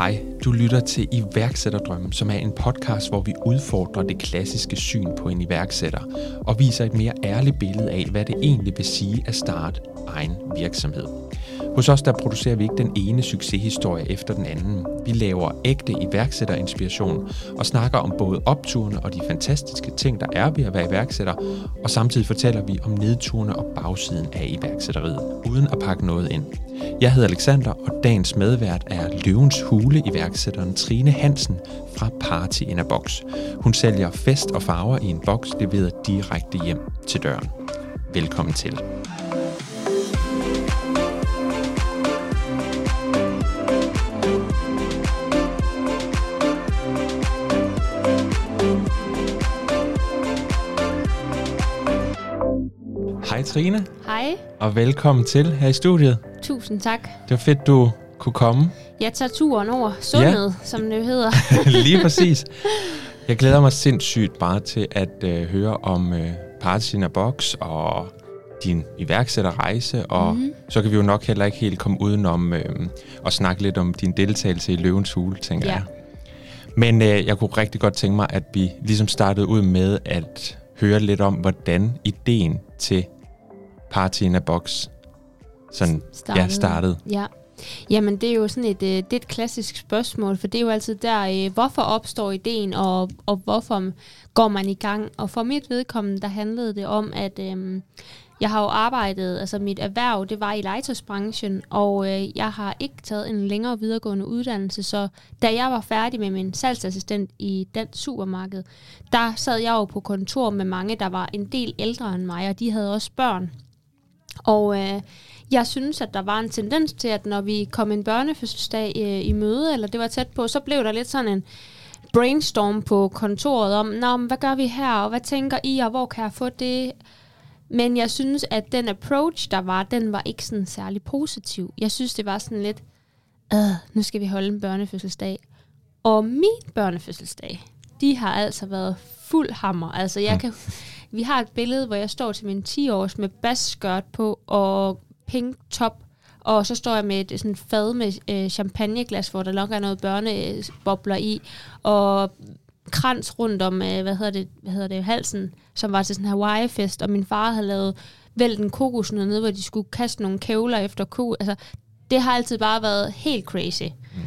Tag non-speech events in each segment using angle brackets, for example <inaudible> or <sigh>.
Hej, du lytter til Iværksætterdrømmen, som er en podcast, hvor vi udfordrer det klassiske syn på en iværksætter og viser et mere ærligt billede af, hvad det egentlig vil sige at starte egen virksomhed. Hos os der producerer vi ikke den ene succeshistorie efter den anden. Vi laver ægte iværksætterinspiration og snakker om både opturene og de fantastiske ting, der er ved at være iværksætter, og samtidig fortæller vi om nedturene og bagsiden af iværksætteriet, uden at pakke noget ind. Jeg hedder Alexander, og dagens medvært er Løvens Hule iværksætteren Trine Hansen fra Party in a Box. Hun sælger fest og farver i en boks leveret direkte hjem til døren. Velkommen til. Hej Trine, Hej, og velkommen til her i studiet. tusind tak. Det var fedt, du kunne komme. Jeg tager turen over sundet, ja. som det hedder. <laughs> Lige <laughs> præcis. Jeg glæder mig sindssygt bare til at øh, høre om øh, Party in a Box og din iværksætterrejse, og mm-hmm. så kan vi jo nok heller ikke helt komme udenom øh, at snakke lidt om din deltagelse i Løvens Hule, tænker Ja. jeg. Men øh, jeg kunne rigtig godt tænke mig, at vi ligesom startede ud med at høre lidt om, hvordan ideen til Party in a Box sådan, ja, startede. Ja. Jamen, det er jo sådan et, øh, det er et klassisk spørgsmål, for det er jo altid der, øh, hvorfor opstår ideen, og, og hvorfor går man i gang? Og for mit vedkommende, der handlede det om, at øhm, jeg har jo arbejdet, altså mit erhverv, det var i legetøjsbranchen, og øh, jeg har ikke taget en længere videregående uddannelse, så da jeg var færdig med min salgsassistent i den supermarked, der sad jeg jo på kontor med mange, der var en del ældre end mig, og de havde også børn. Og øh, jeg synes, at der var en tendens til, at når vi kom en børnefødselsdag øh, i møde, eller det var tæt på, så blev der lidt sådan en brainstorm på kontoret om, Nå, men hvad gør vi her, og hvad tænker I, og hvor kan jeg få det? Men jeg synes, at den approach, der var, den var ikke sådan særlig positiv. Jeg synes, det var sådan lidt, øh, nu skal vi holde en børnefødselsdag. Og min børnefødselsdag, de har altså været fuld hammer. Altså, jeg kan, vi har et billede, hvor jeg står til min 10-års med basskørt på og pink top, og så står jeg med et sådan fad med øh, champagneglas, hvor der nok er noget børnebobler i, og krans rundt om, øh, hvad hedder det, hvad hedder det, halsen, som var til sådan en Hawaii-fest, og min far havde lavet vælt en kokosnød nede, hvor de skulle kaste nogle kævler efter ko. Altså, det har altid bare været helt crazy. Mm.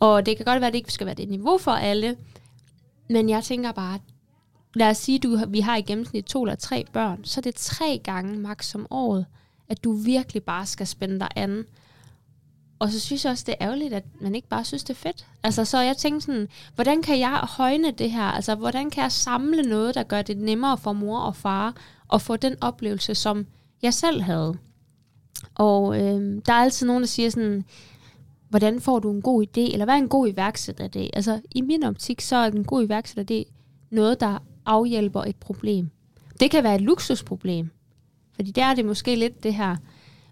Og det kan godt være, at det ikke skal være det niveau for alle, men jeg tænker bare, lad os sige, at vi har i gennemsnit to eller tre børn, så er det tre gange maks om året, at du virkelig bare skal spænde dig an. Og så synes jeg også, det er ærgerligt, at man ikke bare synes, det er fedt. Altså, så jeg tænkte sådan, hvordan kan jeg højne det her? Altså, hvordan kan jeg samle noget, der gør det nemmere for mor og far at få den oplevelse, som jeg selv havde? Og øh, der er altid nogen, der siger sådan, hvordan får du en god idé? Eller hvad er en god iværksætteridé? Altså, i min optik, så er en god iværksætteridé noget, der afhjælper et problem. Det kan være et luksusproblem, fordi der er det måske lidt det her.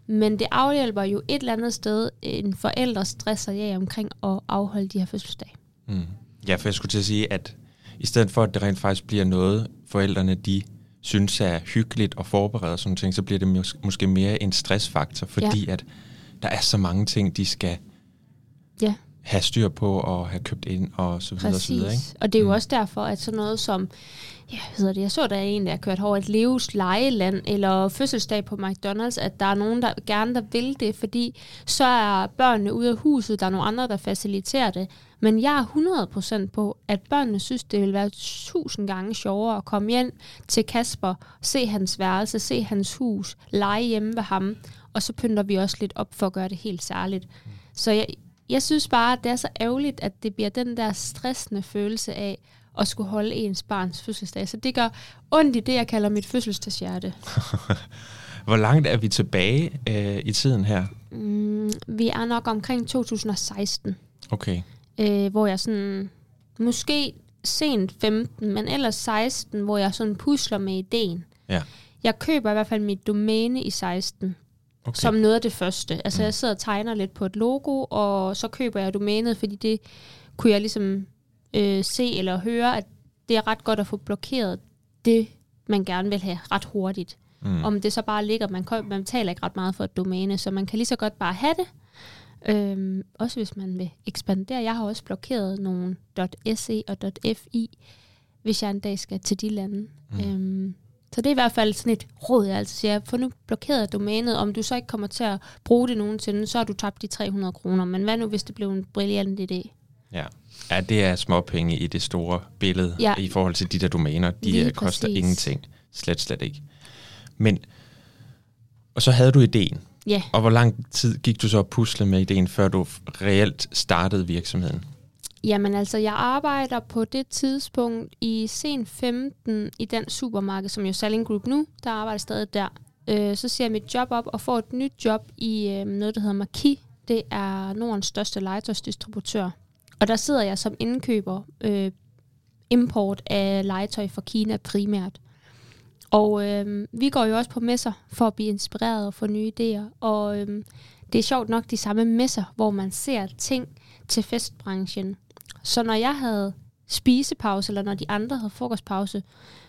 Men det afhjælper jo et eller andet sted en forældre stresser af omkring at afholde de her fødselsdage. Mm. Ja, for jeg skulle til at sige, at i stedet for, at det rent faktisk bliver noget, forældrene de synes er hyggeligt og forbereder sådan ting, så bliver det mås- måske mere en stressfaktor, fordi ja. at der er så mange ting, de skal Ja. Have styr på og have købt ind og så videre og så videre. Ikke? Og det er jo Mm. mm. også derfor, at sådan noget som, ja, hvad hedder det, jeg så der er en, der har kørt over et Leos lejeland, eller fødselsdag på McDonald's, at der er nogen, der gerne der vil det, fordi så er børnene ude af huset, der er nogle andre, der faciliterer det. Men jeg er 100% på, at børnene synes, det vil være tusind gange sjovere at komme hjem til Kasper, se hans værelse, se hans hus, lege hjemme ved ham, og så pynter vi også lidt op for at gøre det helt særligt. Så jeg, jeg synes bare, at det er så ærgerligt, at det bliver den der stressende følelse af at skulle holde ens barns fødselsdag. Så det gør ondt i det, jeg kalder mit fødselsdagshjerte. <laughs> Hvor langt er vi tilbage øh, i tiden her? Mm, vi er nok omkring 2016, Okay. øh, hvor jeg sådan, måske sent 15, men ellers 16, hvor jeg sådan pusler med ideen. Ja. Jeg køber i hvert fald mit domæne i 16, okay. som noget af det første. Altså Mm. jeg sidder og tegner lidt på et logo, og så køber jeg domænet, fordi det kunne jeg ligesom øh, se eller høre, at det er ret godt at få blokeret det, man gerne vil have ret hurtigt. Mm. Om det så bare ligger, man, kø- man betaler ikke ret meget for et domæne, så man kan lige så godt bare have det, Øhm, også hvis man vil ekspandere. Jeg har også blokeret nogle .se og .fi, hvis jeg en dag skal til de lande. Mm. Øhm, så det er i hvert fald sådan et råd, jeg altså siger. Få nu blokeret domænet. Om du så ikke kommer til at bruge det nogensinde, så har du tabt de 300 kroner. Men hvad nu, hvis det blev en brilliant idé? Ja. ja, det er småpenge i det store billede ja. i forhold til de der domæner. De Lige koster præcis. ingenting. Slet, slet ikke. Men, og så havde du ideen. Ja. Og hvor lang tid gik du så at pusle med ideen, før du reelt startede virksomheden? Jamen altså, jeg arbejder på det tidspunkt i sen 15 i den supermarked, som jo Selling Group nu, der arbejder stadig der. Øh, så ser jeg mit job op og får et nyt job i øh, noget, der hedder Marquis. Det er Nordens største legetøjsdistributør. Og der sidder jeg som indkøber øh, import af legetøj fra Kina primært. Og øh, vi går jo også på messer for at blive inspireret og få nye idéer. Og øh, det er sjovt nok de samme messer, hvor man ser ting til festbranchen. Så når jeg havde spisepause, eller når de andre havde frokostpause,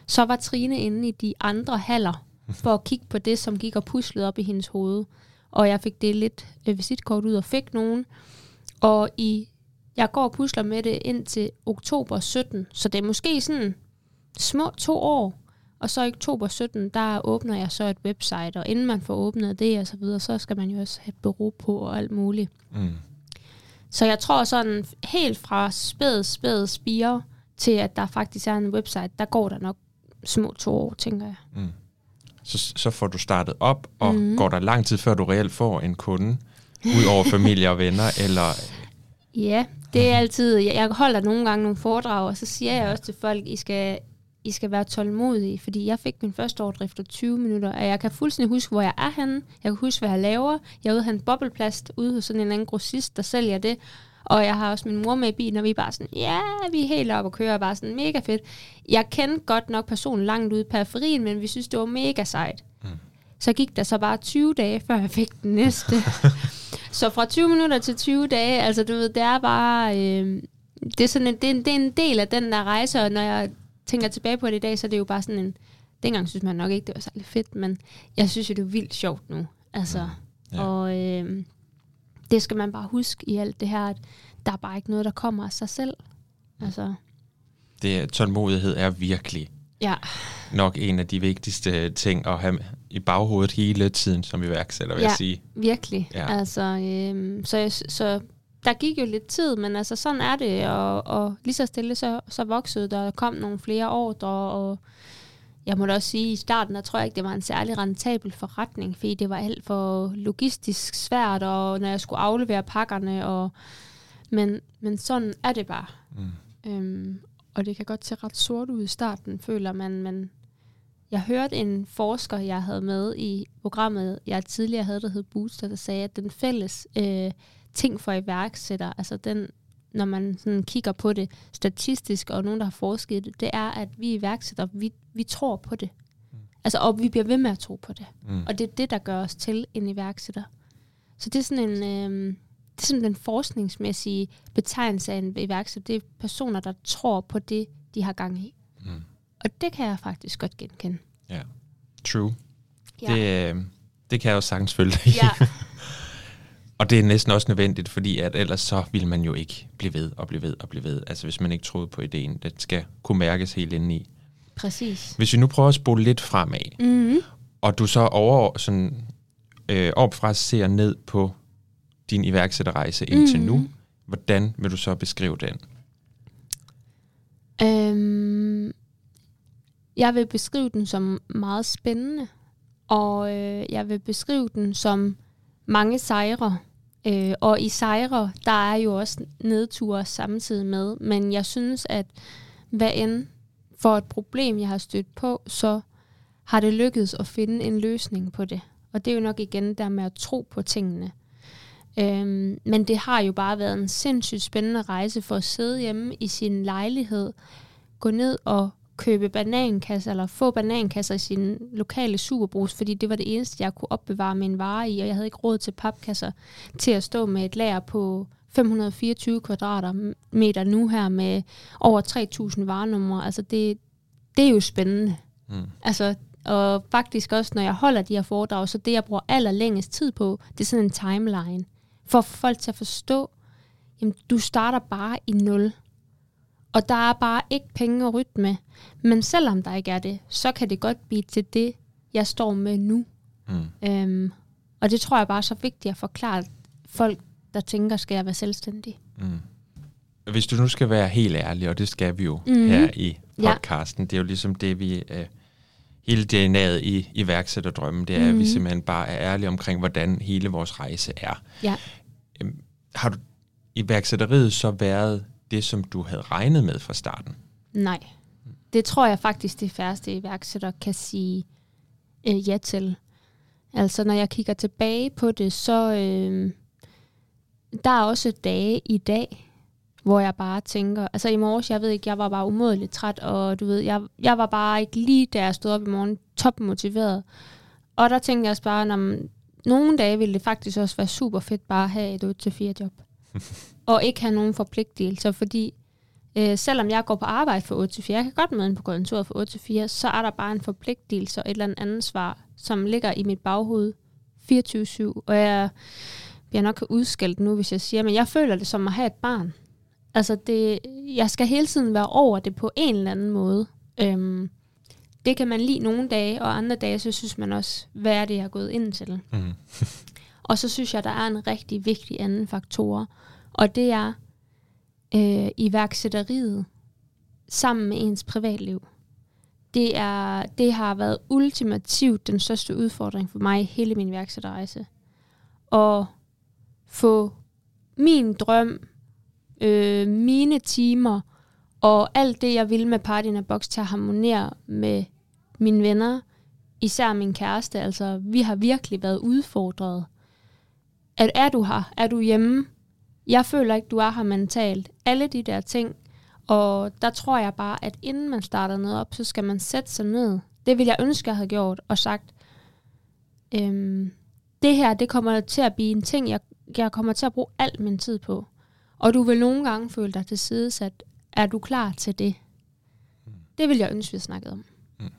så var Trine inde i de andre haller for at kigge på det, som gik og puslede op i hendes hoved. Og jeg fik det lidt øh, visitkort ud og fik nogen. Og i, jeg går og pusler med det indtil oktober 17, så det er måske sådan små to år. Og så i oktober 17, der åbner jeg så et website, og inden man får åbnet det og så videre, så skal man jo også have bureau på og alt muligt. Mm. Så jeg tror sådan helt fra spæd, spæd spire til at der faktisk er en website, der går der nok små to år, tænker jeg. Mm. Så, så får du startet op, og mm. går der lang tid, før du reelt får en kunde, ud over familie og venner, eller... Ja, det er altid... Jeg holder nogle gange nogle foredrag, og så siger jeg også til folk, I skal i skal være tålmodige, fordi jeg fik min første ordre efter 20 minutter, og jeg kan fuldstændig huske, hvor jeg er henne. Jeg kan huske, hvad jeg laver. Jeg er ude en bobleplast ude hos sådan en anden grossist, der sælger det. Og jeg har også min mor med i bilen, og vi er bare sådan, ja, vi er helt oppe og kører, bare sådan mega fedt. Jeg kendte godt nok personen langt ude i periferien, men vi synes, det var mega sejt. Mm. Så gik der så bare 20 dage, før jeg fik den næste. <laughs> så fra 20 minutter til 20 dage, altså du ved, det er bare... Øh, det er, sådan en, det, er en, det er en del af den der rejse, og når jeg tænker tilbage på det i dag, så er det jo bare sådan en... Dengang synes man nok ikke, det var særlig fedt, men jeg synes jo, det er vildt sjovt nu. Altså, ja. Og øh, det skal man bare huske i alt det her, at der er bare ikke noget, der kommer af sig selv. Altså. Det, tålmodighed er virkelig ja. nok en af de vigtigste ting at have i baghovedet hele tiden som iværksætter, vil ja, jeg sige. virkelig. Ja. Altså, øh, så, så der gik jo lidt tid, men altså sådan er det, og, og lige så stille så, så voksede der kom nogle flere ordre, og jeg må da også sige, at i starten, der tror jeg ikke, det var en særlig rentabel forretning, fordi det var alt for logistisk svært, og når jeg skulle aflevere pakkerne, og, men, men sådan er det bare. Mm. Øhm, og det kan godt se ret sort ud i starten, føler man, men jeg hørte en forsker, jeg havde med i programmet, jeg tidligere havde, der hed Booster, der sagde, at den fælles øh, ting for iværksætter, altså den, når man sådan kigger på det statistisk, og nogen, der har forsket det, det er, at vi iværksætter, vi, vi tror på det. Mm. Altså, og vi bliver ved med at tro på det. Mm. Og det er det, der gør os til en iværksætter. Så det er sådan en... Øh, det er sådan den forskningsmæssige betegnelse af en iværksætter. Det er personer, der tror på det, de har gang i. Mm. Og det kan jeg faktisk godt genkende. Ja, true. Ja. Det, øh, det kan jeg jo sagtens følge dig ja. <laughs> Og det er næsten også nødvendigt, fordi at ellers så vil man jo ikke blive ved og blive ved og blive ved. Altså hvis man ikke troede på ideen, det skal kunne mærkes helt indeni. Præcis. Hvis vi nu prøver at spole lidt fremad, mm-hmm. og du så over sådan, øh, opfra ser ned på din iværksætterrejse indtil mm-hmm. nu, hvordan vil du så beskrive den? Øhm, jeg vil beskrive den som meget spændende, og øh, jeg vil beskrive den som mange sejre. Øh, og i sejre, der er jo også nedture samtidig med. Men jeg synes, at hvad end for et problem, jeg har stødt på, så har det lykkedes at finde en løsning på det. Og det er jo nok igen der med at tro på tingene. Øhm, men det har jo bare været en sindssygt spændende rejse for at sidde hjemme i sin lejlighed, gå ned og købe banankasser, eller få banankasser i sin lokale superbrus, fordi det var det eneste, jeg kunne opbevare min vare i, og jeg havde ikke råd til papkasser til at stå med et lager på 524 kvadratmeter meter nu her med over 3.000 varenumre. Altså det, det er jo spændende. Mm. Altså, og faktisk også, når jeg holder de her foredrag, så det, jeg bruger allerlængest tid på, det er sådan en timeline. For folk til at forstå, jamen du starter bare i nul. Og der er bare ikke penge at rytte med. Men selvom der ikke er det, så kan det godt blive til det, jeg står med nu. Mm. Øhm, og det tror jeg bare er så vigtigt at forklare folk, der tænker, skal jeg være selvstændig. Mm. Hvis du nu skal være helt ærlig, og det skal vi jo mm. her i podcasten, ja. det er jo ligesom det, vi... Øh, hele DNA'et i iværksætterdrømmen, det er, mm. at vi mhm. simpelthen bare er ærlige omkring, hvordan hele vores rejse er. Ja. Øhm, har du iværksætteriet så været det, som du havde regnet med fra starten? Nej. Det tror jeg faktisk, det færreste iværksætter kan sige øh, ja til. Altså, når jeg kigger tilbage på det, så øh, der er også dage i dag, hvor jeg bare tænker, altså i morges, jeg ved ikke, jeg var bare umådeligt træt, og du ved, jeg, jeg var bare ikke lige, da jeg stod op i morgen, topmotiveret. Og der tænkte jeg også bare, når nogle dage ville det faktisk også være super fedt bare at have et 8-4 job. <laughs> og ikke have nogen forpligtelser, fordi øh, selvom jeg går på arbejde for 8 til 4, jeg kan godt møde ind på kontoret for 8 til 4, så er der bare en forpligtelse og et eller andet svar, som ligger i mit baghoved 24-7, og jeg bliver nok udskældt nu, hvis jeg siger, men jeg føler det som at have et barn. Altså, det, jeg skal hele tiden være over det på en eller anden måde. Øhm, det kan man lide nogle dage, og andre dage, så synes man også, hvad er det, jeg er gået ind til. Mm. <laughs> og så synes jeg, der er en rigtig vigtig anden faktor, og det er øh, iværksætteriet sammen med ens privatliv. Det, er, det har været ultimativt den største udfordring for mig i hele min iværksætterrejse. At få min drøm øh, mine timer og alt det, jeg vil med Partien af Box til at harmonere med mine venner, især min kæreste. Altså, vi har virkelig været udfordret. At er du her? Er du hjemme? Jeg føler ikke, du er her mentalt. Alle de der ting. Og der tror jeg bare, at inden man starter noget op, så skal man sætte sig ned. Det vil jeg ønske, jeg havde gjort, og sagt, øhm, det her, det kommer til at blive en ting, jeg, jeg kommer til at bruge al min tid på. Og du vil nogle gange føle dig til side, at er du klar til det? Mm. Det vil jeg ønske, vi snakkede om. Mm.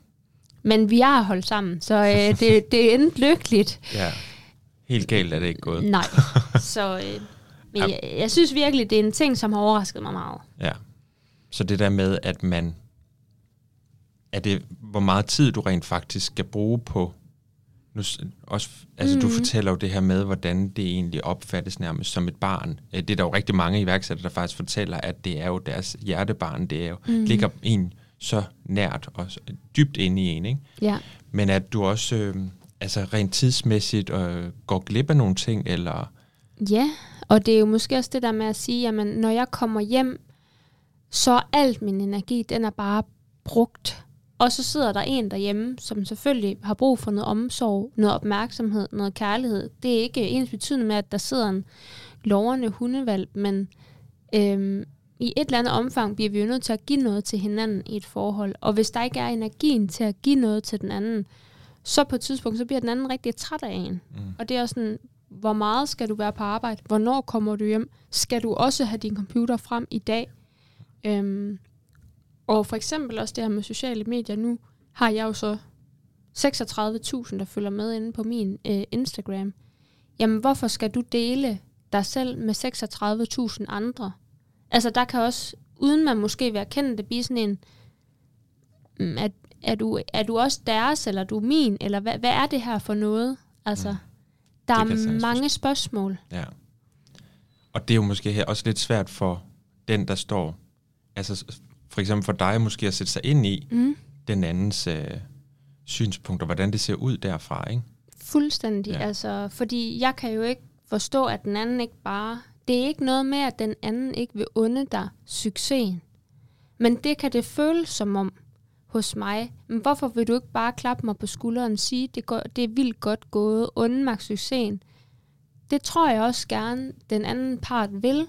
Men vi er holdt sammen, så øh, det, det er endt lykkeligt. Ja. Helt galt er det ikke gået. Nej. <laughs> Så øh, men jeg, jeg synes virkelig, det er en ting, som har overrasket mig meget. Ja. Så det der med, at man... Er det, hvor meget tid du rent faktisk skal bruge på nu, også, altså, mm. Du fortæller jo det her med, hvordan det egentlig opfattes nærmest som et barn. Øh, det er der jo rigtig mange iværksættere, der faktisk fortæller, at det er jo deres hjertebarn. Det er jo, mm. ligger en så nært og dybt inde i en. Ikke? Ja. Men at du også øh, altså rent tidsmæssigt øh, går glip af nogle ting, eller... Ja, og det er jo måske også det der med at sige, at når jeg kommer hjem, så er alt min energi, den er bare brugt og så sidder der en derhjemme, som selvfølgelig har brug for noget omsorg, noget opmærksomhed, noget kærlighed. Det er ikke ens betydende med, at der sidder en lovende hundevalg, men øhm, i et eller andet omfang bliver vi jo nødt til at give noget til hinanden i et forhold. Og hvis der ikke er energien til at give noget til den anden, så på et tidspunkt, så bliver den anden rigtig træt af en. Mm. Og det er også sådan, hvor meget skal du være på arbejde? Hvornår kommer du hjem? Skal du også have din computer frem i dag? Øhm, og for eksempel også det her med sociale medier. Nu har jeg jo så 36.000, der følger med inde på min øh, Instagram. Jamen, hvorfor skal du dele dig selv med 36.000 andre? Altså, der kan også, uden man måske være kendt, det blive sådan en, mm, at, er, du, er du også deres, eller er du min, eller hvad, hvad er det her for noget? Altså, mm. der er mange spørgsmål. Ja. Og det er jo måske også lidt svært for den, der står, altså for eksempel for dig måske at sætte sig ind i mm. den andens øh, synspunkter, hvordan det ser ud derfra, ikke? Fuldstændig, ja. altså, fordi jeg kan jo ikke forstå, at den anden ikke bare... Det er ikke noget med, at den anden ikke vil unde dig succesen. Men det kan det føles som om hos mig. Men hvorfor vil du ikke bare klappe mig på skulderen og sige, det, går, det er vildt godt gået, unde mig succesen? Det tror jeg også gerne, den anden part vil.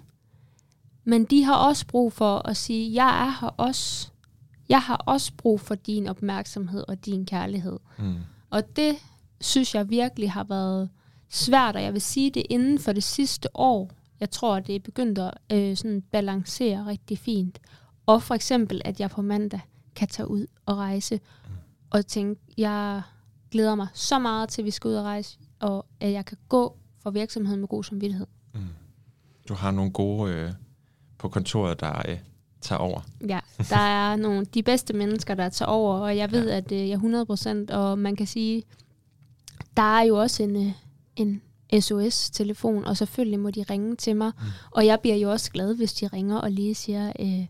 Men de har også brug for at sige, jeg er her også. Jeg har også brug for din opmærksomhed og din kærlighed. Mm. Og det synes jeg virkelig har været svært, og jeg vil sige det inden for det sidste år. Jeg tror, det er begyndt at øh, sådan balancere rigtig fint. Og for eksempel, at jeg på mandag kan tage ud og rejse, mm. og tænke, jeg glæder mig så meget til, at vi skal ud og rejse, og at jeg kan gå for virksomheden med god samvittighed. Du har nogle gode øh, på kontoret, der øh, tager over. Ja, der er <laughs> nogle de bedste mennesker, der tager over, og jeg ved, ja. at øh, jeg er 100%, og man kan sige, der er jo også en, øh, en SOS-telefon, og selvfølgelig må de ringe til mig, mm. og jeg bliver jo også glad, hvis de ringer og lige siger, øh,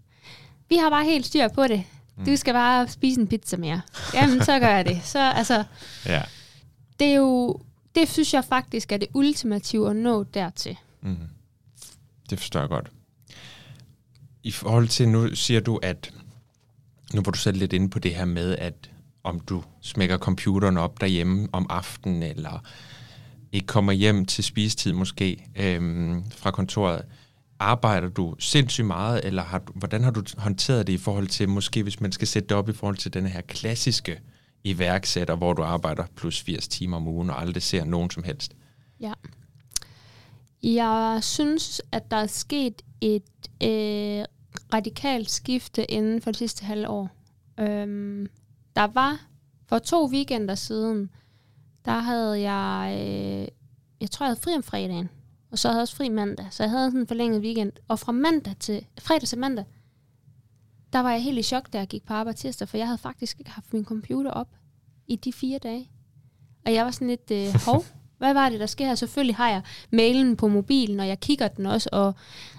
vi har bare helt styr på det, du mm. skal bare spise en pizza mere. Jamen, så gør jeg det. Så altså, <laughs> Ja. det er jo, det synes jeg faktisk er det ultimative at nå dertil. Mm. Det forstår jeg godt. I forhold til, nu siger du, at nu var du selv lidt inde på det her med, at om du smækker computeren op derhjemme om aftenen, eller ikke kommer hjem til spisetid måske øhm, fra kontoret. Arbejder du sindssygt meget, eller har du, hvordan har du håndteret det i forhold til, måske hvis man skal sætte det op i forhold til den her klassiske iværksætter, hvor du arbejder plus 80 timer om ugen og aldrig ser nogen som helst? Ja. Jeg synes, at der er sket et øh, radikalt skifte inden for det sidste halve år. Øhm, der var for to weekender siden, der havde jeg, øh, jeg tror jeg havde fri om fredagen, og så havde jeg også fri mandag, så jeg havde sådan en forlænget weekend. Og fra mandag til, fredag til mandag, der var jeg helt i chok, da jeg gik på arbejde tirsdag, for jeg havde faktisk ikke haft min computer op i de fire dage. Og jeg var sådan lidt, øh, hov, <laughs> hvad var det, der sker her? Selvfølgelig har jeg mailen på mobilen, og jeg kigger den også, og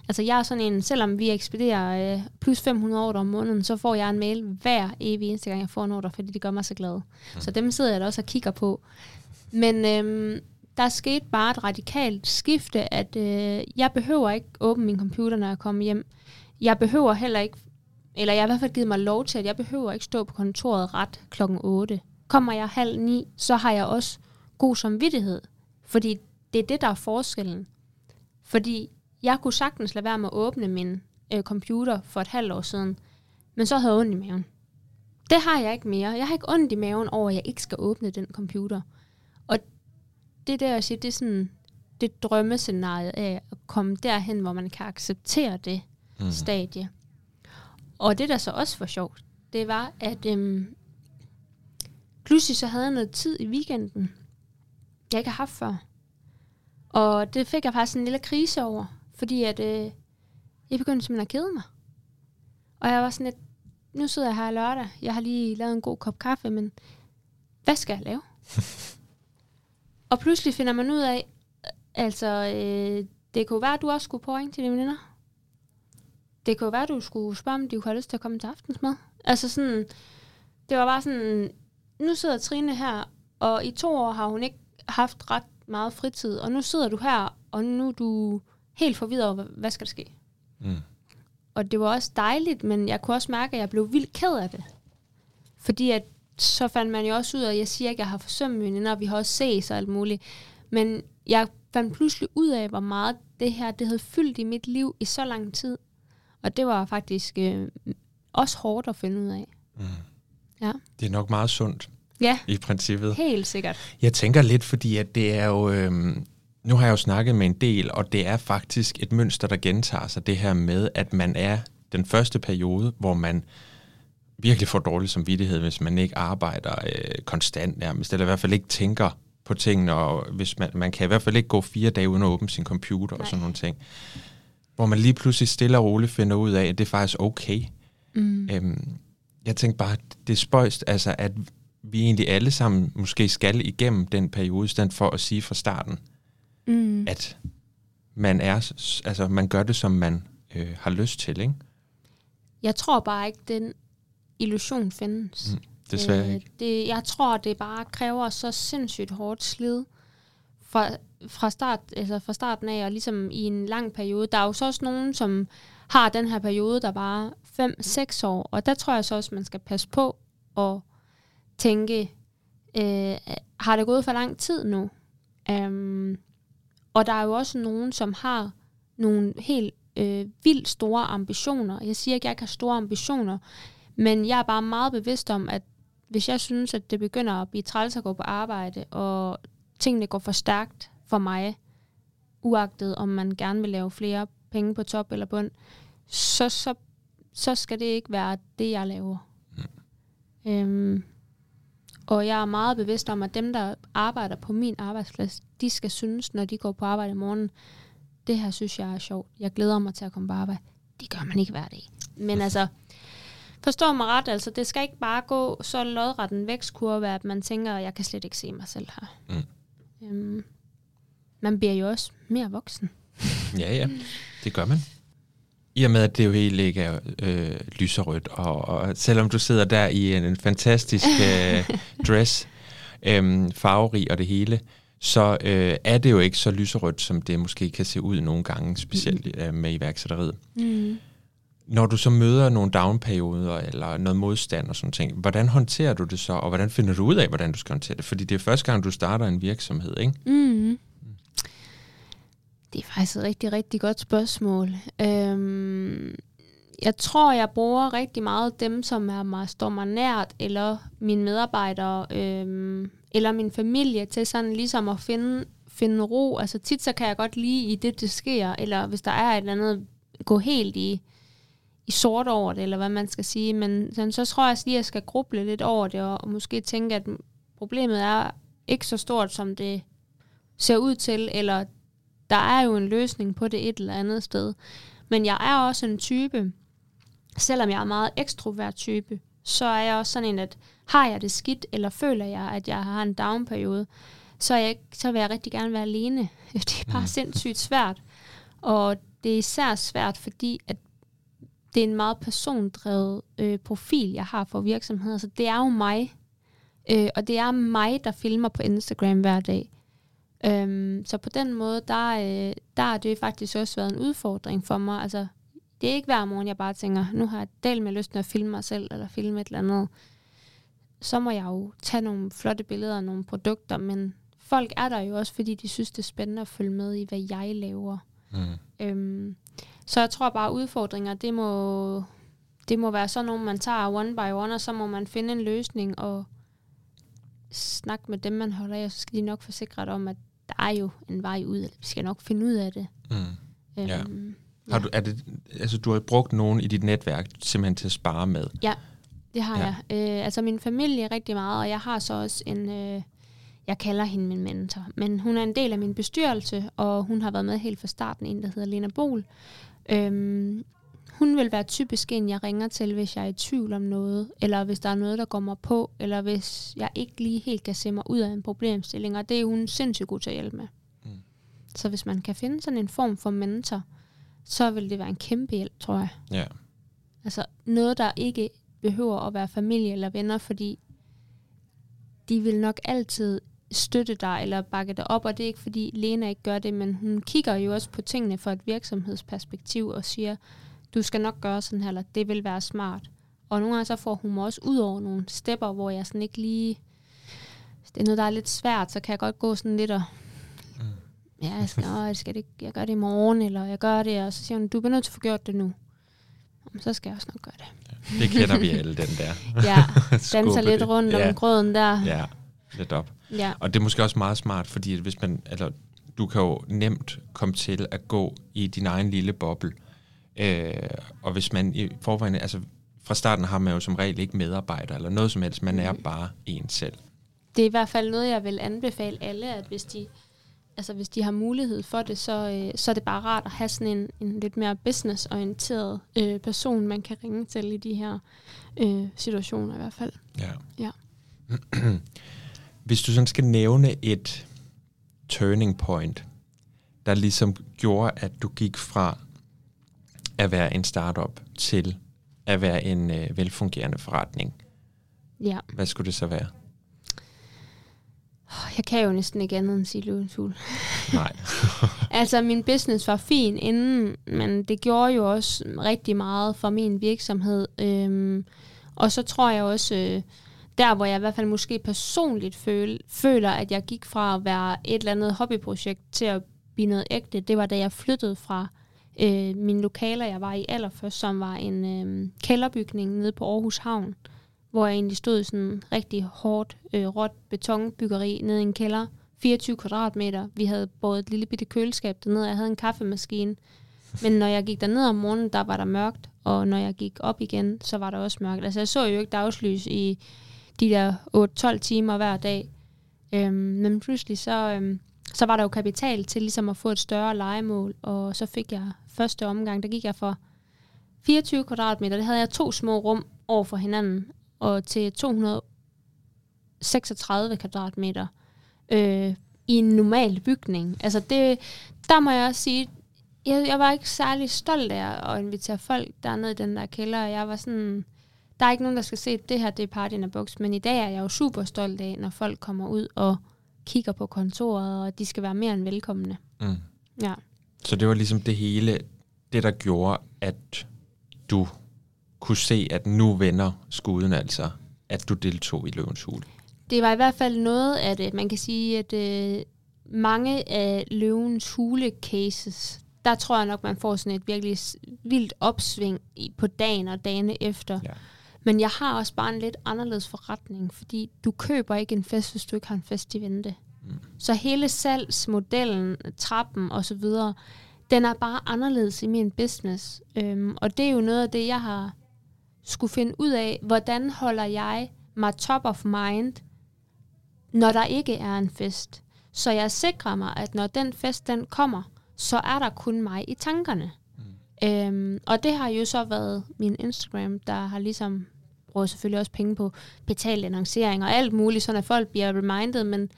altså jeg er sådan en, selvom vi ekspederer øh, plus 500 ordre om måneden, så får jeg en mail hver evig eneste gang, jeg får en ordre, fordi det gør mig så glad. Mm. Så dem sidder jeg da også og kigger på. Men øhm, der skete bare et radikalt skifte, at øh, jeg behøver ikke åbne min computer, når jeg kommer hjem. Jeg behøver heller ikke, eller jeg har i hvert fald givet mig lov til, at jeg behøver ikke stå på kontoret ret klokken 8. Kommer jeg halv ni, så har jeg også god samvittighed. Fordi det er det, der er forskellen. Fordi jeg kunne sagtens lade være med at åbne min øh, computer for et halvt år siden, men så havde jeg ondt i maven. Det har jeg ikke mere. Jeg har ikke ondt i maven over, at jeg ikke skal åbne den computer. Det der, jeg siger, det er sådan det drømmescenarie af at komme derhen, hvor man kan acceptere det mm. stadie. Og det, der så også var sjovt, det var, at øhm, pludselig så havde jeg noget tid i weekenden, jeg ikke har haft før. Og det fik jeg faktisk en lille krise over, fordi at, øh, jeg begyndte simpelthen at kede mig. Og jeg var sådan lidt, nu sidder jeg her lørdag, jeg har lige lavet en god kop kaffe, men hvad skal jeg lave? <laughs> og pludselig finder man ud af, altså, øh, det kunne være, at du også skulle på ringe til dine veninder. Det kunne være, at du skulle spørge, om de kunne have lyst til at komme til aftensmad. Altså sådan, det var bare sådan, nu sidder Trine her, og i to år har hun ikke haft ret meget fritid, og nu sidder du her, og nu er du helt forvirret over, hvad skal der ske? Mm. Og det var også dejligt, men jeg kunne også mærke, at jeg blev vildt ked af det. Fordi at, så fandt man jo også ud af, at jeg siger ikke, at jeg har forsømt venner, og vi har også ses og alt muligt. Men jeg fandt pludselig ud af, hvor meget det her det havde fyldt i mit liv i så lang tid. Og det var faktisk øh, også hårdt at finde ud af. Mm. Ja. Det er nok meget sundt Ja, i princippet. helt sikkert. Jeg tænker lidt, fordi at det er jo... Øhm, nu har jeg jo snakket med en del, og det er faktisk et mønster, der gentager sig, det her med, at man er den første periode, hvor man virkelig får dårlig samvittighed, hvis man ikke arbejder øh, konstant nærmest, eller i hvert fald ikke tænker på tingene, og hvis man, man kan i hvert fald ikke gå fire dage uden at åbne sin computer Nej. og sådan nogle ting. Hvor man lige pludselig stille og roligt finder ud af, at det er faktisk okay. Mm. Øhm, jeg tænkte bare, det er spøjst, altså, at vi egentlig alle sammen måske skal igennem den periode, i stedet for at sige fra starten, Mm. at man er, altså man gør det, som man øh, har lyst til, ikke? Jeg tror bare ikke, den illusion findes. Mm, desværre Øh, ikke. Det, jeg tror, det bare kræver så sindssygt hårdt slid fra, fra, start, altså fra starten af, og ligesom i en lang periode. Der er jo så også nogen, som har den her periode, der bare 5-6 år, og der tror jeg så også, man skal passe på og tænke, øh, har det gået for lang tid nu? Um, og der er jo også nogen, som har nogle helt øh, vildt store ambitioner. Jeg siger ikke, at jeg ikke har store ambitioner, men jeg er bare meget bevidst om, at hvis jeg synes, at det begynder at blive træls at gå på arbejde, og tingene går for stærkt for mig, uagtet om man gerne vil lave flere penge på top eller bund, så, så, så skal det ikke være det, jeg laver. Mm. Øhm, og jeg er meget bevidst om, at dem, der arbejder på min arbejdsplads, de skal synes, når de går på arbejde i morgen, det her synes jeg er sjovt. Jeg glæder mig til at komme på arbejde. Det gør man ikke hver dag. Men <laughs> altså, forstår mig ret, altså det skal ikke bare gå så lodret en vækstkurve, at man tænker, at jeg kan slet ikke se mig selv her. Mm. Øhm, man bliver jo også mere voksen. <laughs> Ja, ja, det gør man. I og med, at det jo helt ikke er øh, lyserødt, og, og selvom du sidder der i en, en fantastisk <laughs> øh, dress, øh, farverig og det hele, så øh, er det jo ikke så lyserødt, som det måske kan se ud nogle gange, specielt mm. øh, med iværksætteriet. Mm. Når du så møder nogle downperioder eller noget modstand og sådan ting, hvordan håndterer du det så, og hvordan finder du ud af, hvordan du skal håndtere det? Fordi det er første gang, du starter en virksomhed, ikke? Mm. Det er faktisk et rigtig, rigtig godt spørgsmål. Øhm, jeg tror, jeg bruger rigtig meget dem, som er mig, står mig nært, eller mine medarbejdere, øhm, eller min familie, til sådan ligesom at finde, finde ro. Altså tit så kan jeg godt lide i det, det sker, eller hvis der er et eller andet, gå helt i, i sort over det, eller hvad man skal sige. Men sådan, så tror jeg også lige, at jeg skal gruble lidt over det, og, og måske tænke, at problemet er ikke så stort, som det ser ud til, eller der er jo en løsning på det et eller andet sted. Men jeg er også en type, selvom jeg er meget ekstrovert type, så er jeg også sådan en, at har jeg det skidt, eller føler jeg, at jeg har en down-periode, så, jeg, så vil jeg rigtig gerne være alene. <laughs> Det er bare mm. sindssygt svært. Og det er især svært, fordi at det er en meget persondrevet øh, profil, jeg har for virksomheder. Så det er jo mig. Øh, og det er mig, der filmer på Instagram hver dag. Øhm, så på den måde, der, øh, der har det faktisk også været en udfordring for mig. Altså, det er ikke hver morgen, jeg bare tænker, nu har jeg del med lyst til at filme mig selv, eller filme et eller andet. Så må jeg jo tage nogle flotte billeder af nogle produkter, men folk er der jo også, fordi de synes, det er spændende at følge med i, hvad jeg laver. Mm. Øhm, så jeg tror bare, udfordringer, det må, det må være sådan nogle, man tager one by one, og så må man finde en løsning og snakke med dem, man holder af, og så skal de nok forsikre dig om, at der er jo en vej ud, eller vi skal nok finde ud af det. Mm. Øhm, ja. Har du, er det, altså, du har brugt nogen i dit netværk simpelthen til at spare med? Ja, det har ja. jeg. Øh, altså min familie rigtig meget, og jeg har så også en, øh, jeg kalder hende min mentor, men hun er en del af min bestyrelse, og hun har været med helt fra starten, en der hedder Lena Bol. Øhm, hun vil være typisk en, jeg ringer til, hvis jeg er i tvivl om noget, eller hvis der er noget, der går mig på, eller hvis jeg ikke lige helt kan se mig ud af en problemstilling, og det er hun sindssygt god til at hjælpe med. Mm. Så hvis man kan finde sådan en form for mentor, så vil det være en kæmpe hjælp, tror jeg. Ja. Altså noget, der ikke behøver at være familie eller venner, fordi de vil nok altid støtte dig eller bakke dig op, og det er ikke fordi Lena ikke gør det, men hun kigger jo også på tingene fra et virksomhedsperspektiv og siger, du skal nok gøre sådan her, eller det vil være smart. Og nogle gange så får hun mig også ud over nogle stepper, hvor jeg sådan ikke lige... Hvis det er noget, der er lidt svært, så kan jeg godt gå sådan lidt og... Mm. Ja, jeg skal, åh, jeg, skal det, jeg gør det i morgen, eller jeg gør det, og så siger hun, du bliver nødt til at få gjort det nu. Jamen, så skal jeg også nok gøre det. Ja, det kender vi alle, den der. ja, <laughs> danser lidt rundt ja. om grøden der. Ja, lidt op. Ja. Og det er måske også meget smart, fordi hvis man, altså, du kan jo nemt komme til at gå i din egen lille boble, Øh, og hvis man i forvejen, altså fra starten har man jo som regel ikke medarbejdere eller noget som helst, man er mm. bare en selv. Det er i hvert fald noget, jeg vil anbefale alle, at hvis de, altså hvis de har mulighed for det, så, øh, så er det bare rart at have sådan en, en lidt mere businessorienteret øh, person, man kan ringe til i de her øh, situationer i hvert fald. Ja. ja. <clears throat> <clears throat> hvis du sådan skal nævne et turning point, der ligesom gjorde, at du gik fra at være en startup til at være en øh, velfungerende forretning. Ja. Hvad skulle det så være? Jeg kan jo næsten ikke andet end sige løvens hul. Nej. <laughs> altså, min business var fin inden, men det gjorde jo også rigtig meget for min virksomhed. Øhm, og så tror jeg også, øh, der hvor jeg i hvert fald måske personligt føl, føler, at jeg gik fra at være et eller andet hobbyprojekt til at blive noget ægte, det var da jeg flyttede fra øh, mine lokaler, jeg var i allerførst, som var en øh, kælderbygning nede på Aarhus Havn, hvor jeg egentlig stod i sådan en rigtig hårdt, øh, råt betonbyggeri nede i en kælder, 24 kvadratmeter. Vi havde både et lille bitte køleskab dernede, og jeg havde en kaffemaskine. Men når jeg gik derned om morgenen, der var der mørkt, og når jeg gik op igen, så var der også mørkt. Altså jeg så jo ikke dagslys i de der 8-12 timer hver dag. Øhm, men pludselig så, øhm, så var der jo kapital til ligesom at få et større legemål, og så fik jeg første omgang, der gik jeg for 24 kvadratmeter. Det havde jeg to små rum over for hinanden, og til 236 kvadratmeter øh, i en normal bygning. Altså det, der må jeg også sige, jeg, jeg var ikke særlig stolt af at invitere folk dernede i den der kælder. Jeg var sådan, der er ikke nogen, der skal se, at det her det er Party in a Box. Men i dag er jeg jo super stolt af, når folk kommer ud og kigger på kontoret, og de skal være mere end velkomne. Mm. Ja. Så det var ligesom det hele, det der gjorde, at du kunne se, at nu vender skuden altså, at du deltog i Løvens Hule. Det var i hvert fald noget af det. Man kan sige, at øh, mange af Løvens Hule cases, der tror jeg nok, man får sådan et virkelig vildt opsving i, på dagen og dagene efter. Ja. Men jeg har også bare en lidt anderledes forretning, fordi du køber ikke en fest, hvis du ikke har en fest i vente. Mm. Så hele salgsmodellen, trappen osv., den er bare anderledes i min business. Øhm, og det er jo noget af det, jeg har skulle finde ud af, hvordan holder jeg mig top of mind, når der ikke er en fest. Så jeg sikrer mig, at når den fest den kommer, så er der kun mig i tankerne. Mm. Øhm, og det har jo så været min Instagram, der har ligesom bruger selvfølgelig også penge på betalt annoncering og alt muligt, sådan at folk bliver reminded, men,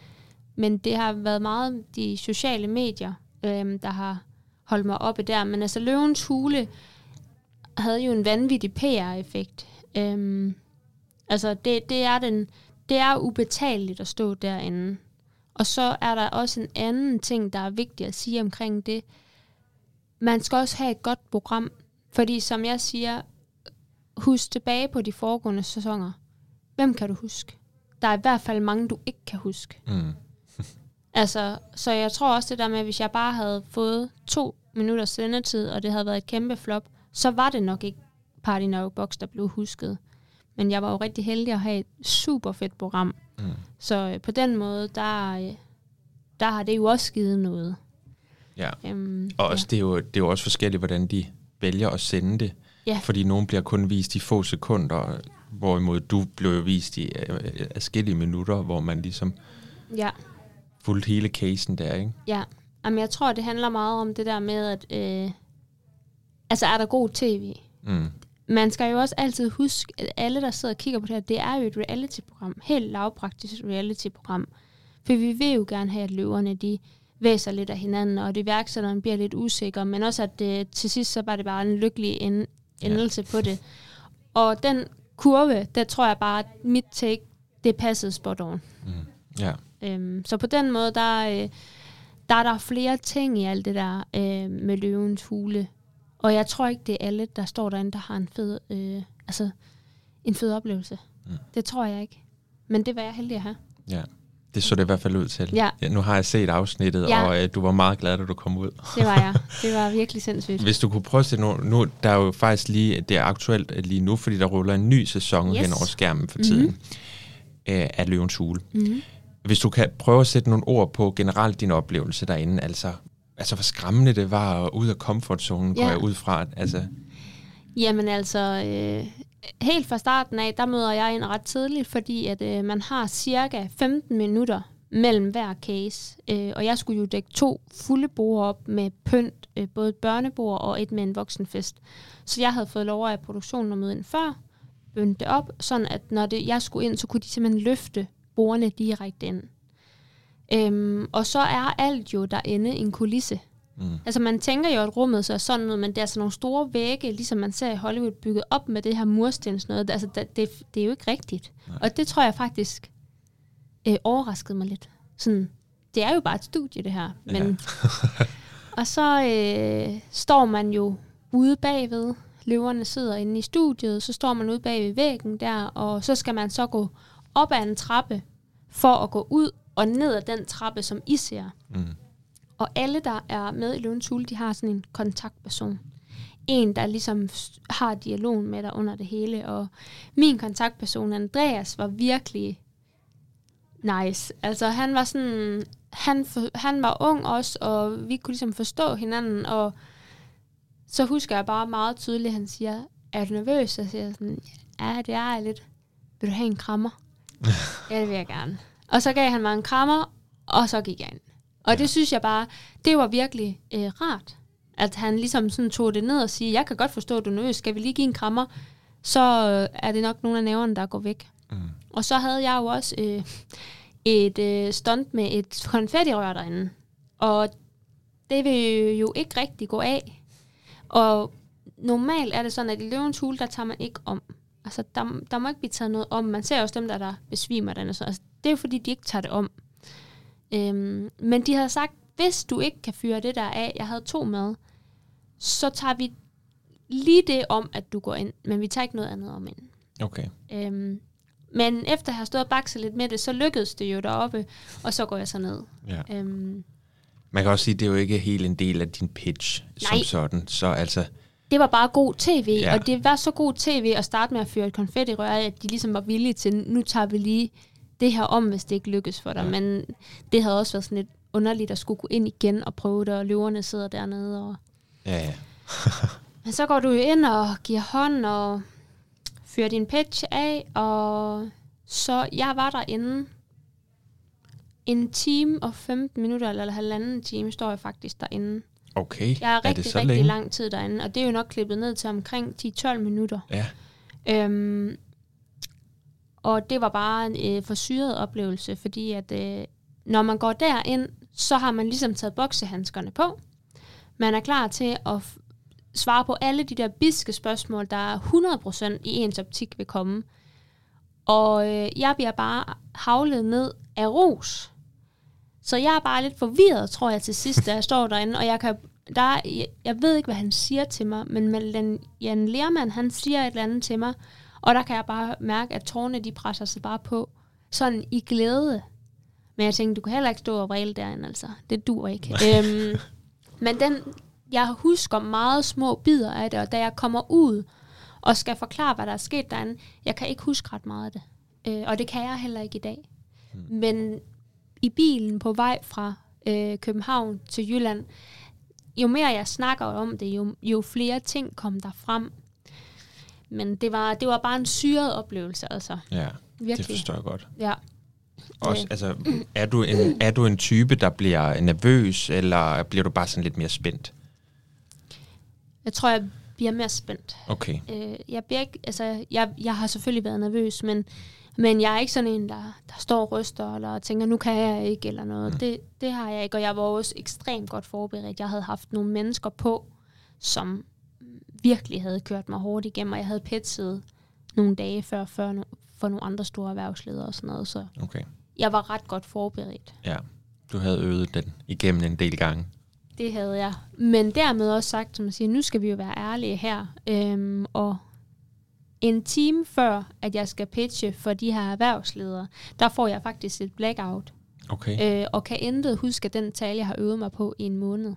men det har været meget de sociale medier, øhm, der har holdt mig oppe der. Men altså Løvens Hule havde jo en vanvittig PR-effekt. Øhm, altså det, det, er den, det er ubetaleligt at stå derinde. Og så er der også en anden ting, der er vigtigt at sige omkring det. Man skal også have et godt program, fordi som jeg siger, husk tilbage på de foregående sæsoner. Hvem kan du huske? Der er i hvert fald mange, du ikke kan huske. Mm. <laughs> Altså, så jeg tror også det der med, at hvis jeg bare havde fået to minutters sendetid, og det havde været et kæmpe flop, så var det nok ikke Party Now Box, der blev husket. Men jeg var jo rigtig heldig at have et super fedt program. Mm. Så øh, på den måde, der, øh, der har det jo også givet noget. Ja. Øhm, Og også, det, er jo, det er jo også forskelligt, hvordan de vælger at sende det. Ja. Fordi nogen bliver kun vist i få sekunder, hvorimod du blev vist i øh, adskillige minutter, hvor man ligesom ja. fulgte hele casen der, ikke? Ja, Jamen, jeg tror, det handler meget om det der med, at øh, altså er der god tv? Mm. Man skal jo også altid huske, at alle, der sidder og kigger på det her, det er jo et reality-program. Helt lavpraktisk reality-program. For vi vil jo gerne have, at løverne, de væser lidt af hinanden, og det iværksætteren bliver lidt usikre, men også at øh, til sidst, så var det bare en lykkelig end, endelse ja. på det. Og den kurve, der tror jeg bare, at mit take, det passede spot on. Mm. Ja. Øhm, så på den måde, der, øh, der er der flere ting i alt det der øh, med løvens hule. Og jeg tror ikke, det er alle, der står derinde, der har en fed, øh, altså, en fed oplevelse. Mm. Det tror jeg ikke. Men det var jeg heldig at have. ja. Det så det i hvert fald ud til. Ja. Ja, nu har jeg set afsnittet, Ja. og øh, du var meget glad, da du kom ud. Det var jeg. <laughs> Det var virkelig sindssygt. Hvis du kunne prøve at se nu, nu der er jo faktisk lige, det er aktuelt øh, lige nu, fordi der ruller en ny sæson yes. Hen over skærmen for tiden mm-hmm. af Løvens Hule. Mm-hmm. Hvis du kan prøve at sætte nogle ord på generelt din oplevelse derinde, altså, altså hvor skræmmende det var ud af comfortzonen, går Ja. jeg ud fra. Altså, Jamen altså, øh, helt fra starten af, der møder jeg ind ret tidligt, fordi at øh, man har cirka 15 minutter mellem hver case. Øh, og jeg skulle jo dække to fulde bord op med pynt, øh, både et børnebord og et med en voksenfest. Så jeg havde fået lov af produktionen at møde ind før, bønde det op, sådan at når det, jeg skulle ind, så kunne de simpelthen løfte bordene direkte ind. Øhm, og så er alt jo derinde en kulisse mm, Altså man tænker jo, at rummet så er sådan ud, men det er altså nogle store vægge, ligesom man ser i Hollywood, bygget op med det her murstens noget. Altså det, det, det er jo ikke rigtigt. Nej. Og det tror jeg faktisk øh, overraskede mig lidt. Sådan, det er jo bare et studie, det her. Men, <laughs> og så øh, står man jo ude bagved. Løverne sidder inde i studiet, så står man ude bag ved væggen der, og så skal man så gå op ad en trappe for at gå ud og ned ad den trappe, som I ser. mm, Og alle, der er med i Løvens Hule, de har sådan en kontaktperson. En, der ligesom har dialogen med dig under det hele. Og min kontaktperson, Andreas, var virkelig nice. Altså, han var sådan... Han, for, han var ung også, og vi kunne ligesom forstå hinanden. Og så husker jeg bare meget tydeligt, at han siger, er du nervøs? Så siger jeg sådan, ja, det er jeg lidt. Vil du have en krammer? <laughs> ja, det vil jeg gerne. Og så gav han mig en krammer, og så gik jeg ind. Og det synes jeg bare, det var virkelig øh, rart, at han ligesom sådan tog det ned og sige, jeg kan godt forstå, at du er nervøs, skal vi lige give en krammer? Så øh, er det nok nogle af næverne, der går væk. Mm. Og så havde jeg jo også øh, et øh, stunt med et konfettirør derinde. Og det vil jo ikke rigtig gå af. Og normalt er det sådan, at i løvens hule, der tager man ikke om. Altså, der, der må ikke blive taget noget om. Man ser også dem, der, der besvimer den. Og så. Altså, det er jo fordi, de ikke tager det om. Øhm, men de havde sagt, hvis du ikke kan fyre det der af, jeg havde to med, så tager vi lige det om, at du går ind, men vi tager ikke noget andet om ind. Okay. Øhm, men efter at have stået og bakset lidt med det, så lykkedes det jo deroppe, og så går jeg så ned. Ja. Øhm, Man kan også sige, at det er jo ikke helt en del af din pitch som Nej. sådan. Så altså, det var bare god tv, Ja. og det var så god tv at starte med at fyre et konfettirør af, at de ligesom var villige til, nu tager vi lige det her om, hvis det ikke lykkes for dig. Ja. Men det havde også været sådan lidt underligt at skulle gå ind igen og prøve det, og løverne sidder dernede. Og... ja, ja. <laughs> Men så går du jo ind og giver hånd og fyrer din pitch af, og så jeg var derinde en time og 15 minutter, eller halvanden time, står jeg faktisk derinde. Okay, Jeg er er det rigtig, så rigtig længe? lang tid derinde, og det er jo nok klippet ned til omkring 10-12 minutter. Ja, Øhm, og det var bare en øh, forsyret oplevelse, fordi at øh, når man går derind, så har man ligesom taget boksehandskerne på. Man er klar til at f- svare på alle de der biske spørgsmål, der 100% i ens optik vil komme. Og øh, jeg bliver bare havlet ned af ros. Så jeg er bare lidt forvirret, tror jeg, til sidst, da jeg står derinde, og jeg kan der jeg, jeg ved ikke, hvad han siger til mig, men Jan, Jan han siger et eller andet til mig, og der kan jeg bare mærke, at tårne, de presser sig bare på, sådan i glæde. Men jeg tænkte, du kan heller ikke stå og vræle derinde, altså. Det dur ikke. øhm, men den, jeg husker meget små bidder af det, og da jeg kommer ud og skal forklare, hvad der er sket derinde, jeg kan ikke huske ret meget af det. Øh, og det kan jeg heller ikke i dag. Mm. Men i bilen på vej fra øh, København til Jylland, jo mere jeg snakker om det, jo, jo flere ting kom der frem. Men det var, det var bare en syret oplevelse, altså. ja. Det Virkelig. forstår jeg godt. Ja. Også, Øh. altså, er, du en, er du en type, der bliver nervøs, eller bliver du bare sådan lidt mere spændt? Jeg tror, jeg bliver mere spændt. Okay. Øh, jeg, bliver ikke, altså, jeg, jeg har selvfølgelig været nervøs, men, men jeg er ikke sådan en, der, der står og ryster, eller tænker, nu kan jeg ikke, eller noget. Mm. Det, det har jeg ikke, og jeg var også ekstremt godt forberedt. Jeg havde haft nogle mennesker på, som virkelig havde kørt mig hårdt igennem, og jeg havde petset nogle dage før, før no, for nogle andre store erhvervsledere og sådan noget, så Okay. jeg var ret godt forberedt. Ja. Du havde øvet den igennem en del gange. Det havde jeg. Men dermed også sagt, som man siger, nu skal vi jo være ærlige her. Øhm, og en time før, at jeg skal pitche for de her erhvervsledere, der får jeg faktisk et blackout. Okay. Øh, og kan intet huske den tale, jeg har øvet mig på i en måned.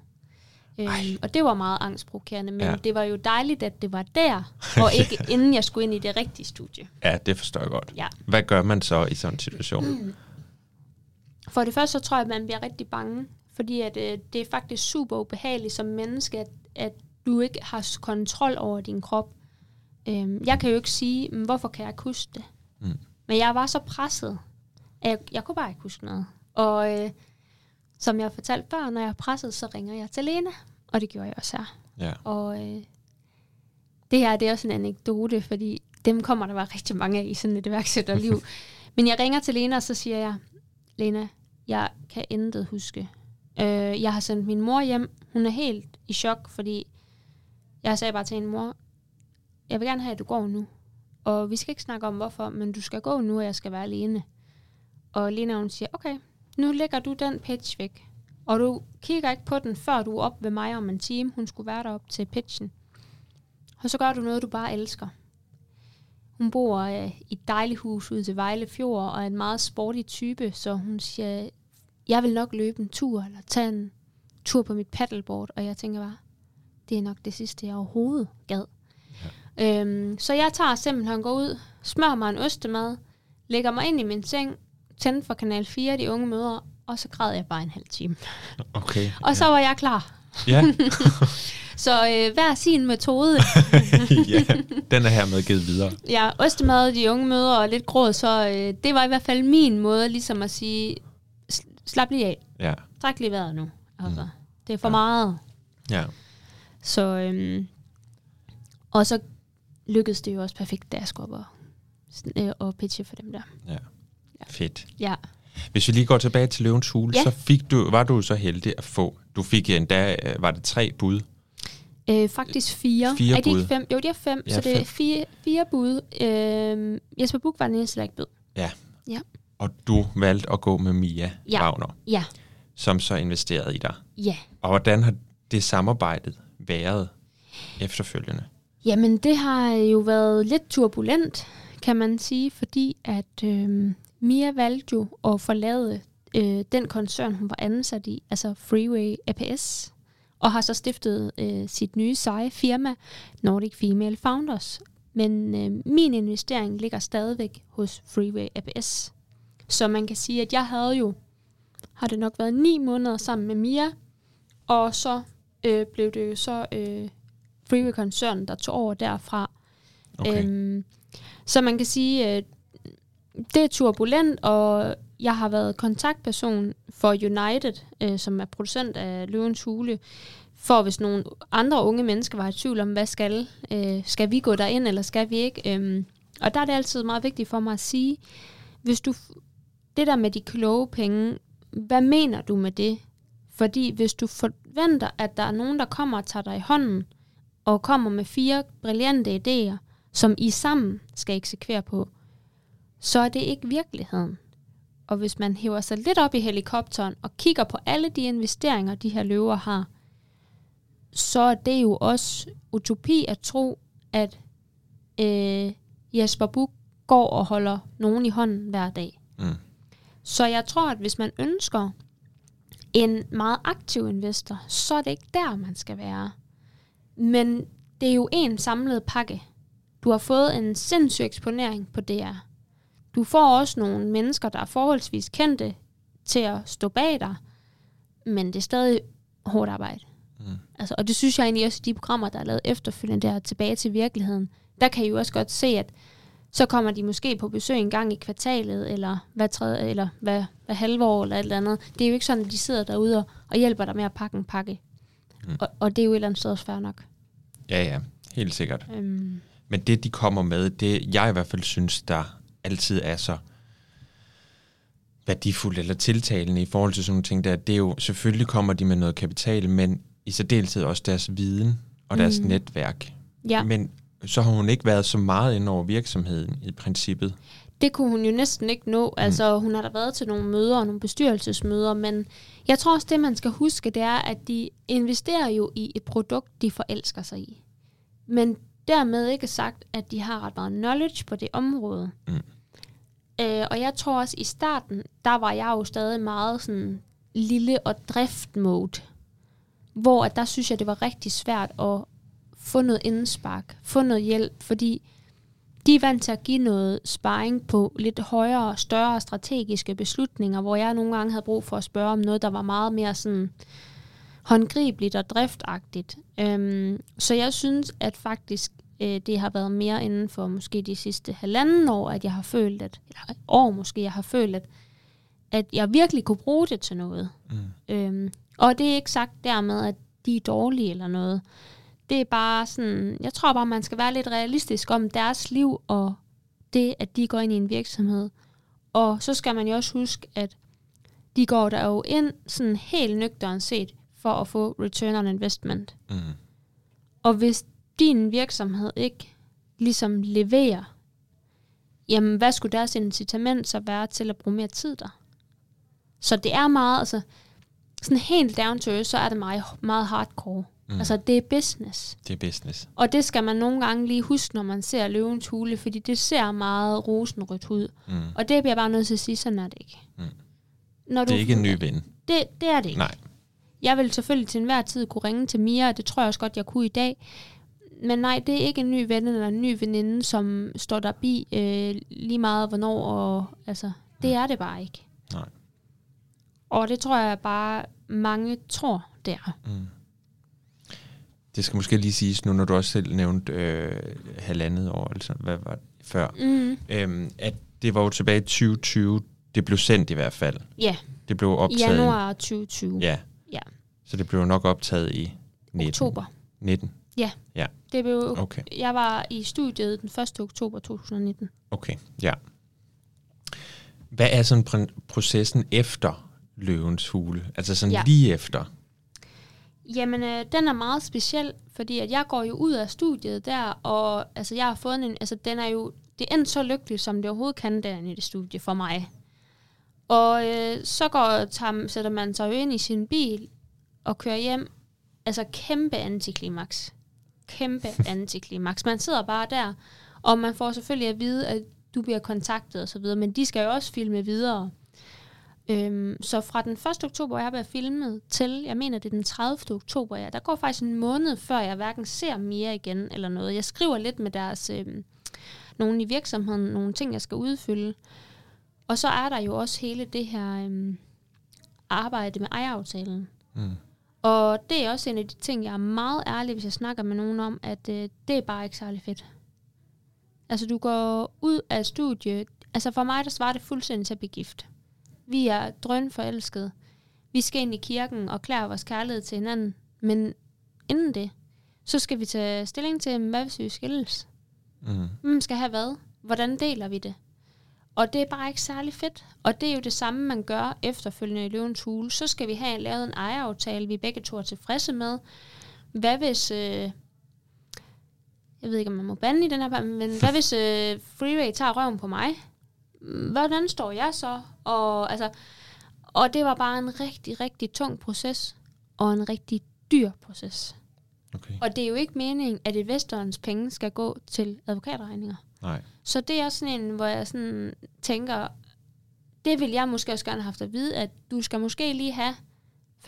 Øhm, og det var meget angstprovokerende, men Ja. det var jo dejligt, at det var der, og <laughs> ikke inden jeg skulle ind i det rigtige studie. Ja, det forstår jeg godt. Ja. Hvad gør man så i sådan en situation? For det første, så tror jeg, at man bliver rigtig bange, fordi at, øh, det er faktisk super ubehageligt som menneske, at, at du ikke har kontrol over din krop. Øhm, jeg kan jo ikke sige, "Men hvorfor kan jeg ikke huske det? Mm. Men jeg var så presset, at jeg, jeg kunne bare ikke huske noget. Og øh, som jeg fortalte før, når jeg er presset, så ringer jeg til Lena, og det gjorde jeg også her. Ja. Og øh, det her det er også en anekdote, fordi dem kommer der var rigtig mange af i sådan et iværksætterliv. <laughs> Men jeg ringer til Lena, og så siger jeg, Lena, jeg kan intet huske. Øh, jeg har sendt min mor hjem. Hun er helt i chok, fordi jeg sagde bare til hende, mor, jeg vil gerne have, at du går nu. Og vi skal ikke snakke om hvorfor, men du skal gå nu, og jeg skal være alene. Og Lena hun siger, okay, nu lægger du den pitch væk. Og du kigger ikke på den, før du er op ved mig om en time. Hun skulle være derop til pitchen. Og så gør du noget, du bare elsker. Hun bor øh, i et dejligt hus ude til Vejle Fjord, og er en meget sporty type, så hun siger, jeg vil nok løbe en tur, eller tage en tur på mit paddleboard, og jeg tænker bare, det er nok det sidste, jeg overhovedet gad. Ja. Øhm, så jeg tager simpelthen, går ud, smører mig en ostemad, lægger mig ind i min seng, tænder for kanal 4, de unge mødre, og så græd jeg bare en halv time. Okay. Og så var jeg klar. Ja. <laughs> Så øh, hver sin metode. <laughs> ja, den er hermed givet videre. Ja, ostemad, de unge mødre og lidt gråd, så øh, det var i hvert fald min måde ligesom at sige, "S- slap lige af. Ja. Træk lige vejret nu. Altså, mm. Det er for ja. meget. Ja. Så, øhm, og så lykkedes det jo også perfekt, da jeg skulle op og, øh, og pitche for dem der. Ja. Fedt. Ja. Hvis vi lige går tilbage til Løvens Hule, Ja. så fik du, var du så heldig at få, du fik endda, øh, var det tre bud? Øh, faktisk fire. Fire er det bud. ikke fem? Jo, det er fem, Ja, så det er fire, fire bud. Øh, Jesper Buch var den eneste, der ikke bød. Ja. Ja. Og du valgte at gå med Mia Ja. Wagner, Ja, som så investerede i dig. ja. Og hvordan har det samarbejdet været efterfølgende? Jamen, det har jo været lidt turbulent, kan man sige, fordi at øh, Mia valgte jo at forlade øh, den koncern, hun var ansat i, altså Freeway APS, og har så stiftet øh, sit nye seje firma, Nordic Female Founders. Men øh, min investering ligger stadigvæk hos Freeway APS. Så man kan sige, at jeg havde jo, har det nok været ni måneder sammen med Mia, og så øh, blev det jo så øh, Freeway-koncernen, der tog over derfra. Okay. Øhm, så man kan sige, øh, det er turbulent, og jeg har været kontaktperson for United, øh, som er producent af Løvens Hule, for hvis nogle andre unge mennesker var i tvivl om, hvad skal, øh, skal vi gå derind, eller skal vi ikke? Øhm, og der er det altid meget vigtigt for mig at sige, hvis du, det der med de kloge penge, hvad mener du med det? Fordi hvis du forventer, at der er nogen, der kommer og tager dig i hånden, og kommer med fire brillante idéer, som I sammen skal eksekvere på, så er det ikke virkeligheden. Og hvis man hæver sig lidt op i helikopteren og kigger på alle de investeringer, de her løver har, så er det jo også utopi at tro, at øh, Jesper Buch går og holder nogen i hånden hver dag. Mm. Så jeg tror, at hvis man ønsker en meget aktiv investor, så er det ikke der, man skal være. Men det er jo en samlet pakke. Du har fået en sindssyg eksponering på DR. Du får også nogle mennesker, der er forholdsvis kendte til at stå bag dig, men det er stadig hårdt arbejde. Mm. Altså, og det synes jeg egentlig også i de programmer, der er lavet efterfølgende der tilbage til virkeligheden. Der kan I jo også godt se, at så kommer de måske på besøg en gang i kvartalet, eller hvad, tredje, eller hvad, hvad halve år, eller et eller andet. Det er jo ikke sådan, at de sidder derude og, og hjælper dig med at pakke en pakke. Mm. Og, og det er jo et eller andet sted også fair nok. Ja, ja, helt sikkert. Øhm, Men det, de kommer med, det jeg i hvert fald synes, der altid er så værdifuldt eller tiltalende i forhold til sådan nogle ting der, det er jo, selvfølgelig kommer de med noget kapital, men i særdeleshed også deres viden og deres Mm. netværk. ja, Men så har hun ikke været så meget ind over virksomheden i princippet. det kunne hun jo næsten ikke nå. Altså, hun har da været til nogle møder og nogle bestyrelsesmøder, men jeg tror også, det man skal huske, det er, at de investerer jo i et produkt, de forelsker sig i. Men dermed ikke sagt, at de har ret meget knowledge på det område. Mm. Øh, og jeg tror også, i starten, der var jeg jo stadig meget sådan lille og driftmode. Hvor at der synes jeg, det var rigtig svært at få noget indspark, få noget hjælp, fordi de er vant til at give noget sparring på lidt højere, større strategiske beslutninger, hvor jeg nogle gange havde brug for at spørge om noget, der var meget mere sådan håndgribeligt og driftagtigt. Øhm, så jeg synes, at faktisk øh, det har været mere inden for måske de sidste halvanden år, at jeg har følt, at, eller år måske, jeg har følt, at, at jeg virkelig kunne bruge det til noget. Mm. Øhm, og det er ikke sagt dermed, at de er dårlige eller noget. Det er bare sådan, jeg tror bare, man skal være lidt realistisk om deres liv og det, at de går ind i en virksomhed. Og så skal man jo også huske, at de går der jo ind sådan helt nøgternt set for at få return on investment. Mm. Og hvis din virksomhed ikke ligesom leverer, jamen hvad skulle deres incitament så være til at bruge mere tid der? Så det er meget, altså sådan helt down to earth, så er det meget, meget hardcore. Mm. Altså det er business. Det er business. Og det skal man nogle gange lige huske, når man ser løvens hule, fordi det ser meget rosenrødt ud. Mm. Og det bliver bare nødt til at sige, sådan er det ikke. Mm. Når Det er ikke en ny <laughs> ven. Det, det er det ikke. Nej. Jeg vil selvfølgelig til enhver tid kunne ringe til Mia, og det tror jeg også godt, jeg kunne i dag. Men nej, det er ikke en ny ven eller en ny veninde, som står der bi øh, lige meget hvornår. Og, altså, det er det bare ikke. Nej. Og det tror jeg bare, mange tror, det er. Mm. Det skal måske lige siges nu, når du også selv nævnte øh, halvandet år, altså hvad var det før, Mm. øhm, at det var jo tilbage i 2020, det blev sendt i hvert fald. Ja, Det Det blev optaget Januar 2020. Ja. Ja. Så det blev nok optaget i 19. Oktober. 19. Det blev, Okay. Jeg var i studiet den 1. oktober 2019. Okay, ja. Hvad er sådan pr- processen efter løvens hule? Altså sådan ja. Ja. lige efter? Jamen, øh, den er meget speciel, fordi at jeg går jo ud af studiet der, og altså, jeg har fået en, altså, den er jo, det er endt så lykkeligt, som det overhovedet kan derinde i det studie for mig. Og øh, så går, tager, sætter man sig jo ind i sin bil og kører hjem. Altså kæmpe antiklimaks. Kæmpe <laughs> antiklimaks. Man sidder bare der, og man får selvfølgelig at vide, at du bliver kontaktet og så videre, men de skal jo også filme videre. Øhm, så fra den 1. oktober, jeg har filmet, til, jeg mener, det er den 30. oktober, ja, der går faktisk en måned, før jeg hverken ser mere igen eller noget. Jeg skriver lidt med deres, øhm, nogen i virksomheden, nogle ting, jeg skal udfylde. Og så er der jo også hele det her øhm, arbejde med ejeraftalen. Mm. Og det er også en af de ting, jeg er meget ærlig, hvis jeg snakker med nogen om, at øh, det er bare ikke særlig fedt. Altså, du går ud af studiet. Altså, for mig, der svarer det fuldstændig til at blive gift. Vi er drøn forelskede. Vi skal ind i kirken og klære vores kærlighed til hinanden. Men inden det, så skal vi tage stilling til, hvad hvis vi skilles? Mm. Hvem skal have hvad? Hvordan deler vi det? Og det er bare ikke særlig fedt. Og det er jo det samme, man gør efterfølgende i løvens hule. Så skal vi have lavet en ejeraftale, vi begge to er tilfredse med. Hvad hvis... Øh, jeg ved ikke, om man må bande i den her, men hvad hvis øh, Freeway tager røven på mig? Hvordan står jeg så? Og, altså, og det var bare en rigtig, rigtig tung proces. Og en rigtig dyr proces. Okay. Og det er jo ikke meningen, at investorens penge skal gå til advokatregninger. Nej. Så det er også sådan en, hvor jeg sådan tænker, det vil jeg måske også gerne have haft at vide, at du skal måske lige have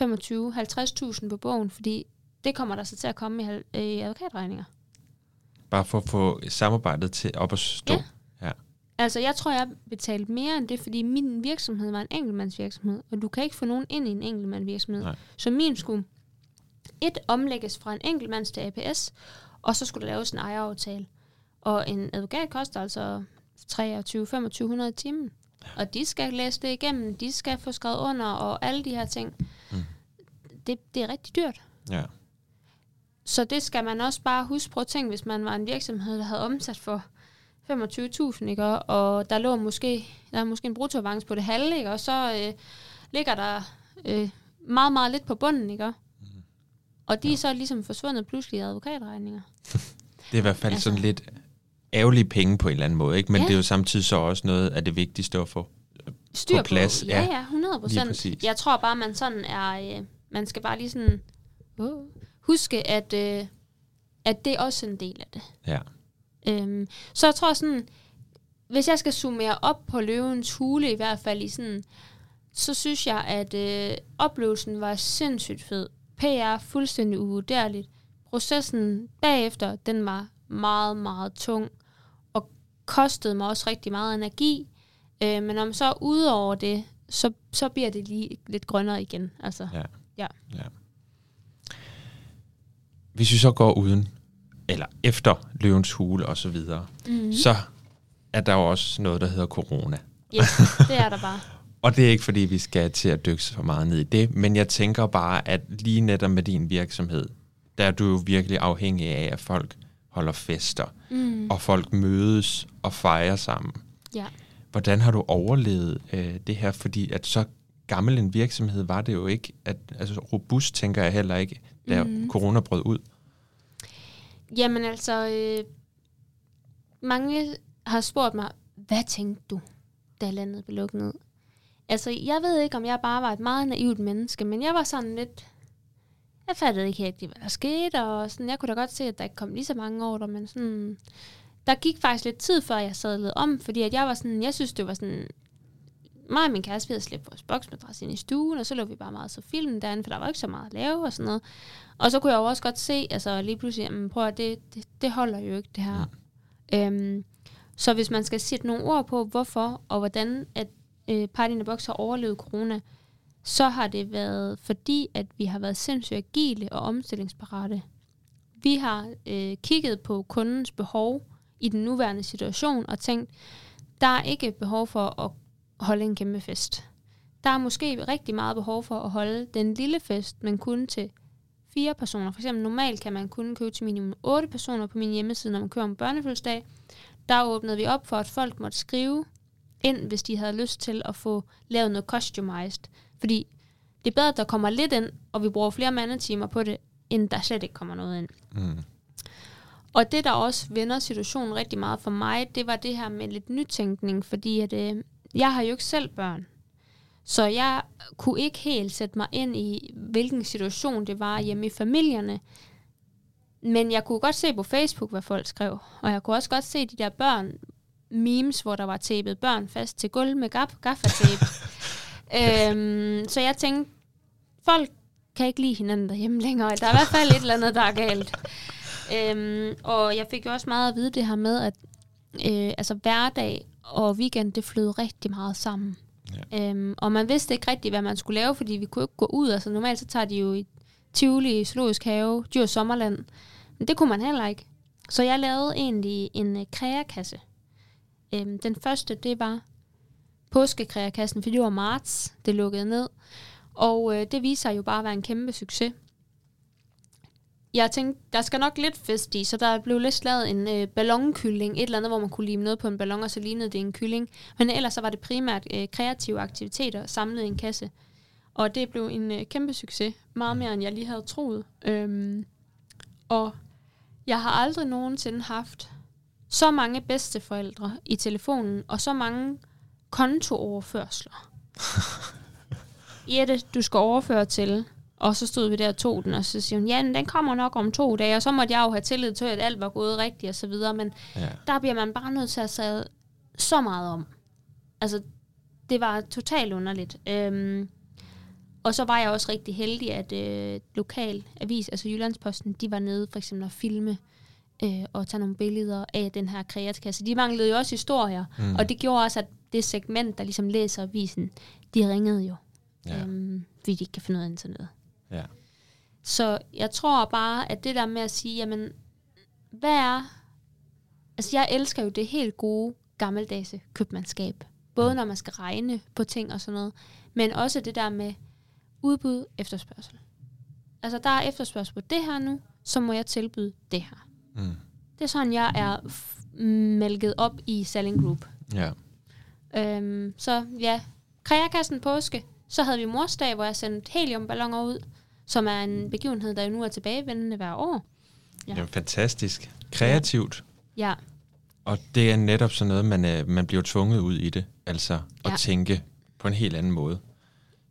25-50.000 på bogen, fordi det kommer der så til at komme i, i advokatregninger. Bare for at få samarbejdet til op at stå. Ja. ja. Altså, jeg tror, jeg betalte mere end det, fordi min virksomhed var en enkeltmandsvirksomhed, og du kan ikke få nogen ind i en enkeltmandsvirksomhed. Nej. Så min skulle et omlægges fra en enkeltmands til APS, og så skulle der laves en ejeraftale. Og en advokat koster altså 23-2500 timen. Og de skal læse det igennem, de skal få skrevet under, og alle de her ting. Mm. Det, det er rigtig dyrt. ja. Så det skal man også bare huske på ting, hvis man var en virksomhed, der havde omsat for 25.000, ikke? Og- der lå måske, der er måske en bruttoavance på det halve, ikke? Og så øh, ligger der øh, meget, meget lidt på bunden, ikke? Og de er så ligesom forsvundet pludselig i advokatregninger. <laughs> Det er i hvert fald Altså- sådan lidt ærgerlige penge på en eller anden måde, ikke? Men Ja. det er jo samtidig så også noget af det vigtigste at få. Styr På plads, Ja, ja. ja, 100 Lige procent. Jeg tror bare, man sådan er, øh, man skal bare lige sådan uh, huske, at, øh, at det er også en del af det. Ja. Øhm, så jeg tror sådan, hvis jeg skal summere op på løvens hule, i hvert fald i sådan, så synes jeg, at øh, oplevelsen var sindssygt fed. PR fuldstændig uvurderligt. Processen bagefter, den var meget, meget tung, kostede mig også rigtig meget energi. Øh, men om så udover det, så, så bliver det lige lidt grønnere igen. Altså, Ja. Ja. ja. Hvis vi så går uden, eller efter løvens hule og så videre, mm-hmm. så er der jo også noget, der hedder corona. yes, <laughs> det er der bare. Og det er ikke, fordi vi skal til at dykke så meget ned i det, men jeg tænker bare, at lige netop med din virksomhed, der er du jo virkelig afhængig af, at folk holder fester, Mm. og folk mødes og fejrer sammen. Ja. Hvordan har du overlevet øh, det her? Fordi at så gammel en virksomhed var det jo ikke. At, altså robust tænker jeg heller ikke, da mm. corona brød ud. Jamen altså, øh, mange har spurgt mig, hvad tænkte du, da landet blev lukket ned? Altså, jeg ved ikke, om jeg bare var et meget naivt menneske, men jeg var sådan lidt... Jeg fattede ikke helt, hvad der skete, og sådan, jeg kunne da godt se, at der ikke kom lige så mange ordre, men sådan... Der gik faktisk lidt tid, før jeg sadlede om, fordi at jeg var sådan, jeg synes, det var sådan... Mig og min kæreste, vi havde slæbt vores boksmadras ind i stuen, og så lå vi bare meget så film derinde, for der var ikke så meget at lave og sådan noget. Og så kunne jeg jo også godt se, altså lige pludselig, jamen, prøv at det, det, det holder jo ikke, det her. Mm. Øhm, så hvis man skal sætte nogle ord på, hvorfor og hvordan at øh, in the Box har overlevet corona, så har det været fordi, at vi har været sindssygt agile og omstillingsparate. Vi har øh, kigget på kundens behov i den nuværende situation og tænkt, der er ikke behov for at holde en kæmpe fest. der er måske rigtig meget behov for at holde den lille fest, men kun til fire personer. For eksempel normalt kan man kun købe til minimum otte personer på min hjemmeside, når man kører om børnefødselsdag. Der åbnede vi op for, at folk måtte skrive ind, hvis de havde lyst til at få lavet noget customized. Fordi det er bedre, at der kommer lidt ind, og vi bruger flere mandetimer på det, end der slet ikke kommer noget ind. Mm. Og det, der også vender situationen rigtig meget for mig, det var det her med lidt nytænkning, fordi at, øh, jeg har jo ikke selv børn. Så jeg kunne ikke helt sætte mig ind i, hvilken situation det var hjemme i familierne. Men jeg kunne godt se på Facebook, hvad folk skrev. Og jeg kunne også godt se de der børn, memes, hvor der var tæppet børn fast til gulv med gaf- gaffatape. <laughs> øhm, så jeg tænkte, folk kan ikke lide hinanden derhjemme længere. Der er i hvert fald et eller andet, der er galt. Øhm, og jeg fik jo også meget at vide det her med, at øh, altså hverdag og weekend, det flød rigtig meget sammen. Ja. Øhm, og man vidste ikke rigtigt, hvad man skulle lave, fordi vi kunne ikke gå ud. Altså normalt så tager de jo i Tivoli, Zoologisk Have, Dyr Sommerland. Men det kunne man heller ikke. Så jeg lavede egentlig en øh, kreakasse. Øhm, den første, det var påskekreakassen, for det var marts, det lukkede ned. Og øh, det viser jo bare at være en kæmpe succes. Jeg tænkte, der skal nok lidt fest i, så der blev lidt lavet en øh, ballonkylling, et eller andet, hvor man kunne lime noget på en ballon, og så lignede det en kylling. Men ellers så var det primært øh, kreative aktiviteter samlet i en kasse. Og det blev en øh, kæmpe succes, meget mere end jeg lige havde troet. Øhm, og jeg har aldrig nogensinde haft så mange bedsteforældre i telefonen, og så mange kontooverførsler. Jette, <laughs> du skal overføre til. Og så stod vi der og tog den, og så siger hun, ja, den kommer nok om to dage, og så måtte jeg jo have tillid til, at alt var gået rigtigt og så videre, men ja. der bliver man bare nødt til at sige så meget om. Altså, det var totalt underligt. Øhm, og så var jeg også rigtig heldig, at øh, lokal avis, altså Jyllandsposten, de var nede for eksempel at filme øh, og tage nogle billeder af den her kreatkasse. De manglede jo også historier, mm. og det gjorde også, at det segment, der ligesom læser avisen, de ringede jo, ja. øhm, fordi de ikke kan finde ud af internettet. Ja. Så jeg tror bare, at det der med at sige, jamen, hvad er... Altså, jeg elsker jo det helt gode, gammeldags købmandskab. Både mm. når man skal regne på ting og sådan noget, men også det der med udbud, efterspørgsel. Altså, der er efterspørgsel på det her nu, så må jeg tilbyde det her. Mm. Det er sådan, jeg er mælket op i Selling Group. Ja. Øhm, så ja, kreakassen påske. Så havde vi morsdag, hvor jeg sendte heliumballoner ud som er en begivenhed, der jo nu er tilbagevendende hver år. Ja. Det er fantastisk. Kreativt. Ja. Og det er netop sådan noget, man, øh, man bliver tvunget ud i det. Altså at ja. tænke på en helt anden måde.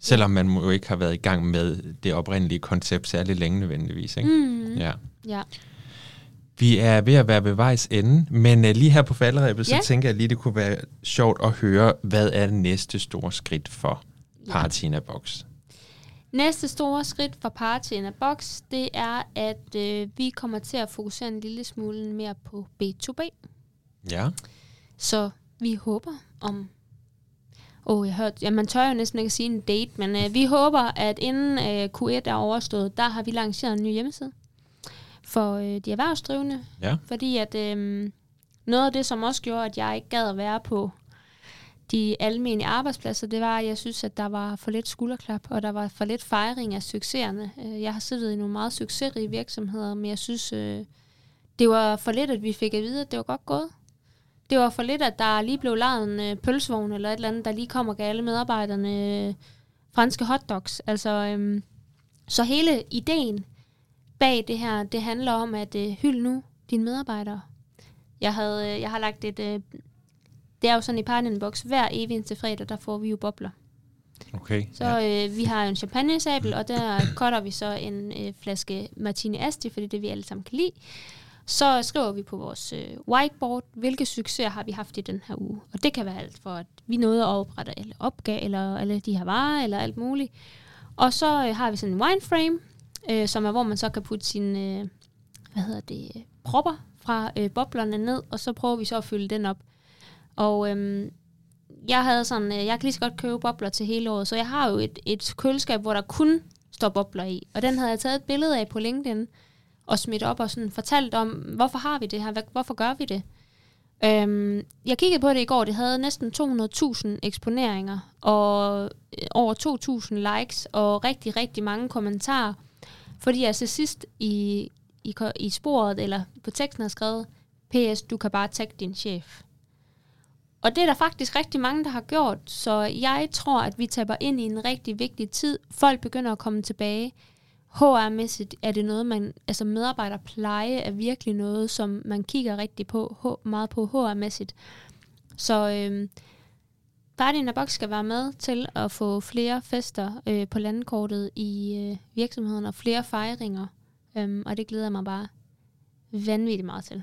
Selvom man jo ikke har været i gang med det oprindelige koncept særlig længe nødvendigvis. Ikke? Mm. Ja. ja. Vi er ved at være ved vejs ende, men uh, lige her på falderæbet, ja. så tænker jeg lige, det kunne være sjovt at høre, hvad er det næste store skridt for Paratina Box? Næste store skridt for Party in a Box, det er, at øh, vi kommer til at fokusere en lille smule mere på B2B. Ja. Så vi håber om... Åh, oh, jeg hørte... Ja, man tør jo næsten ikke sige en date, men øh, vi håber, at inden øh, Q1 er overstået, der har vi lanceret en ny hjemmeside for øh, de erhvervsdrivende. Ja. Fordi at øh, noget af det, som også gjorde, at jeg ikke gad at være på de almindelige arbejdspladser, det var, at jeg synes, at der var for lidt skulderklap, og der var for lidt fejring af succeserne. Øh, jeg har siddet i nogle meget succesrige virksomheder, men jeg synes, øh, det var for lidt, at vi fik at vide, at det var godt gået. Det var for lidt, at der lige blev lavet en øh, pølsevogn eller et eller andet, der lige kommer og gav alle medarbejderne franske hotdogs. Altså, øhm, så hele ideen bag det her, det handler om at øh, hylde nu dine medarbejdere. Jeg, havde, jeg har lagt et øh, det er jo sådan i Partnerbox, hver evig eneste fredag, der får vi jo bobler. Okay. Så ja. øh, vi har en champagne-sabel, og der <coughs> cutter vi så en øh, flaske Martini Asti, fordi det vi alle sammen kan lide. Så skriver vi på vores øh, whiteboard, hvilke succeser har vi haft i den her uge. Og det kan være alt for, at vi nåede at oprette eller opgave, eller alle de her varer, eller alt muligt. Og så øh, har vi sådan en wine frame, øh, som er, hvor man så kan putte sine, øh, hvad hedder det, propper fra øh, boblerne ned, og så prøver vi så at fylde den op. Og øh, jeg havde sådan, øh, jeg kan lige så godt købe bobler til hele året, så jeg har jo et, et køleskab, hvor der kun står bobler i. Og den havde jeg taget et billede af på LinkedIn, og smidt op og sådan fortalt om, hvorfor har vi det her, hvorfor gør vi det? Øhm, jeg kiggede på det i går, det havde næsten 200.000 eksponeringer, og øh, over 2.000 likes, og rigtig, rigtig mange kommentarer. Fordi jeg til sidst i, i, i sporet, eller på teksten har skrevet, PS, du kan bare tagge din chef. Og det er der faktisk rigtig mange, der har gjort, så jeg tror, at vi taber ind i en rigtig vigtig tid. Folk begynder at komme tilbage. HR-mæssigt er det noget, man, altså medarbejderpleje er virkelig noget, som man kigger rigtig på, meget på HR-mæssigt. Så øhm, øh, Guardian Box skal være med til at få flere fester øh, på landkortet i øh, virksomheden og flere fejringer. Øhm, og det glæder jeg mig bare vanvittigt meget til.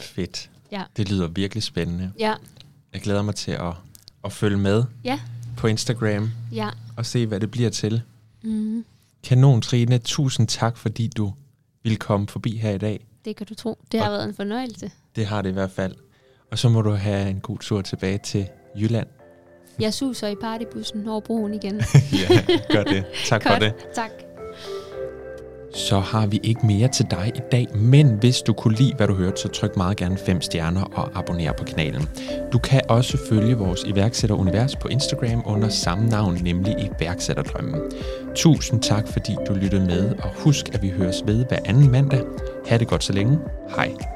Fedt. Ja. Det lyder virkelig spændende. Ja. Jeg glæder mig til at, at følge med ja. på Instagram ja. og se, hvad det bliver til. Mm. Kanon, Trine. Tusind tak, fordi du ville komme forbi her i dag. Det kan du tro. Det har og været en fornøjelse. Det har det i hvert fald. Og så må du have en god tur tilbage til Jylland. Jeg suser i partybussen over broen igen. <laughs> ja, gør det. Tak Godt. for det. Tak så har vi ikke mere til dig i dag, men hvis du kunne lide, hvad du hørte, så tryk meget gerne 5 stjerner og abonner på kanalen. Du kan også følge vores iværksætterunivers på Instagram under samme navn, nemlig iværksætterdrømmen. Tusind tak, fordi du lyttede med, og husk, at vi høres ved hver anden mandag. Ha' det godt så længe. Hej.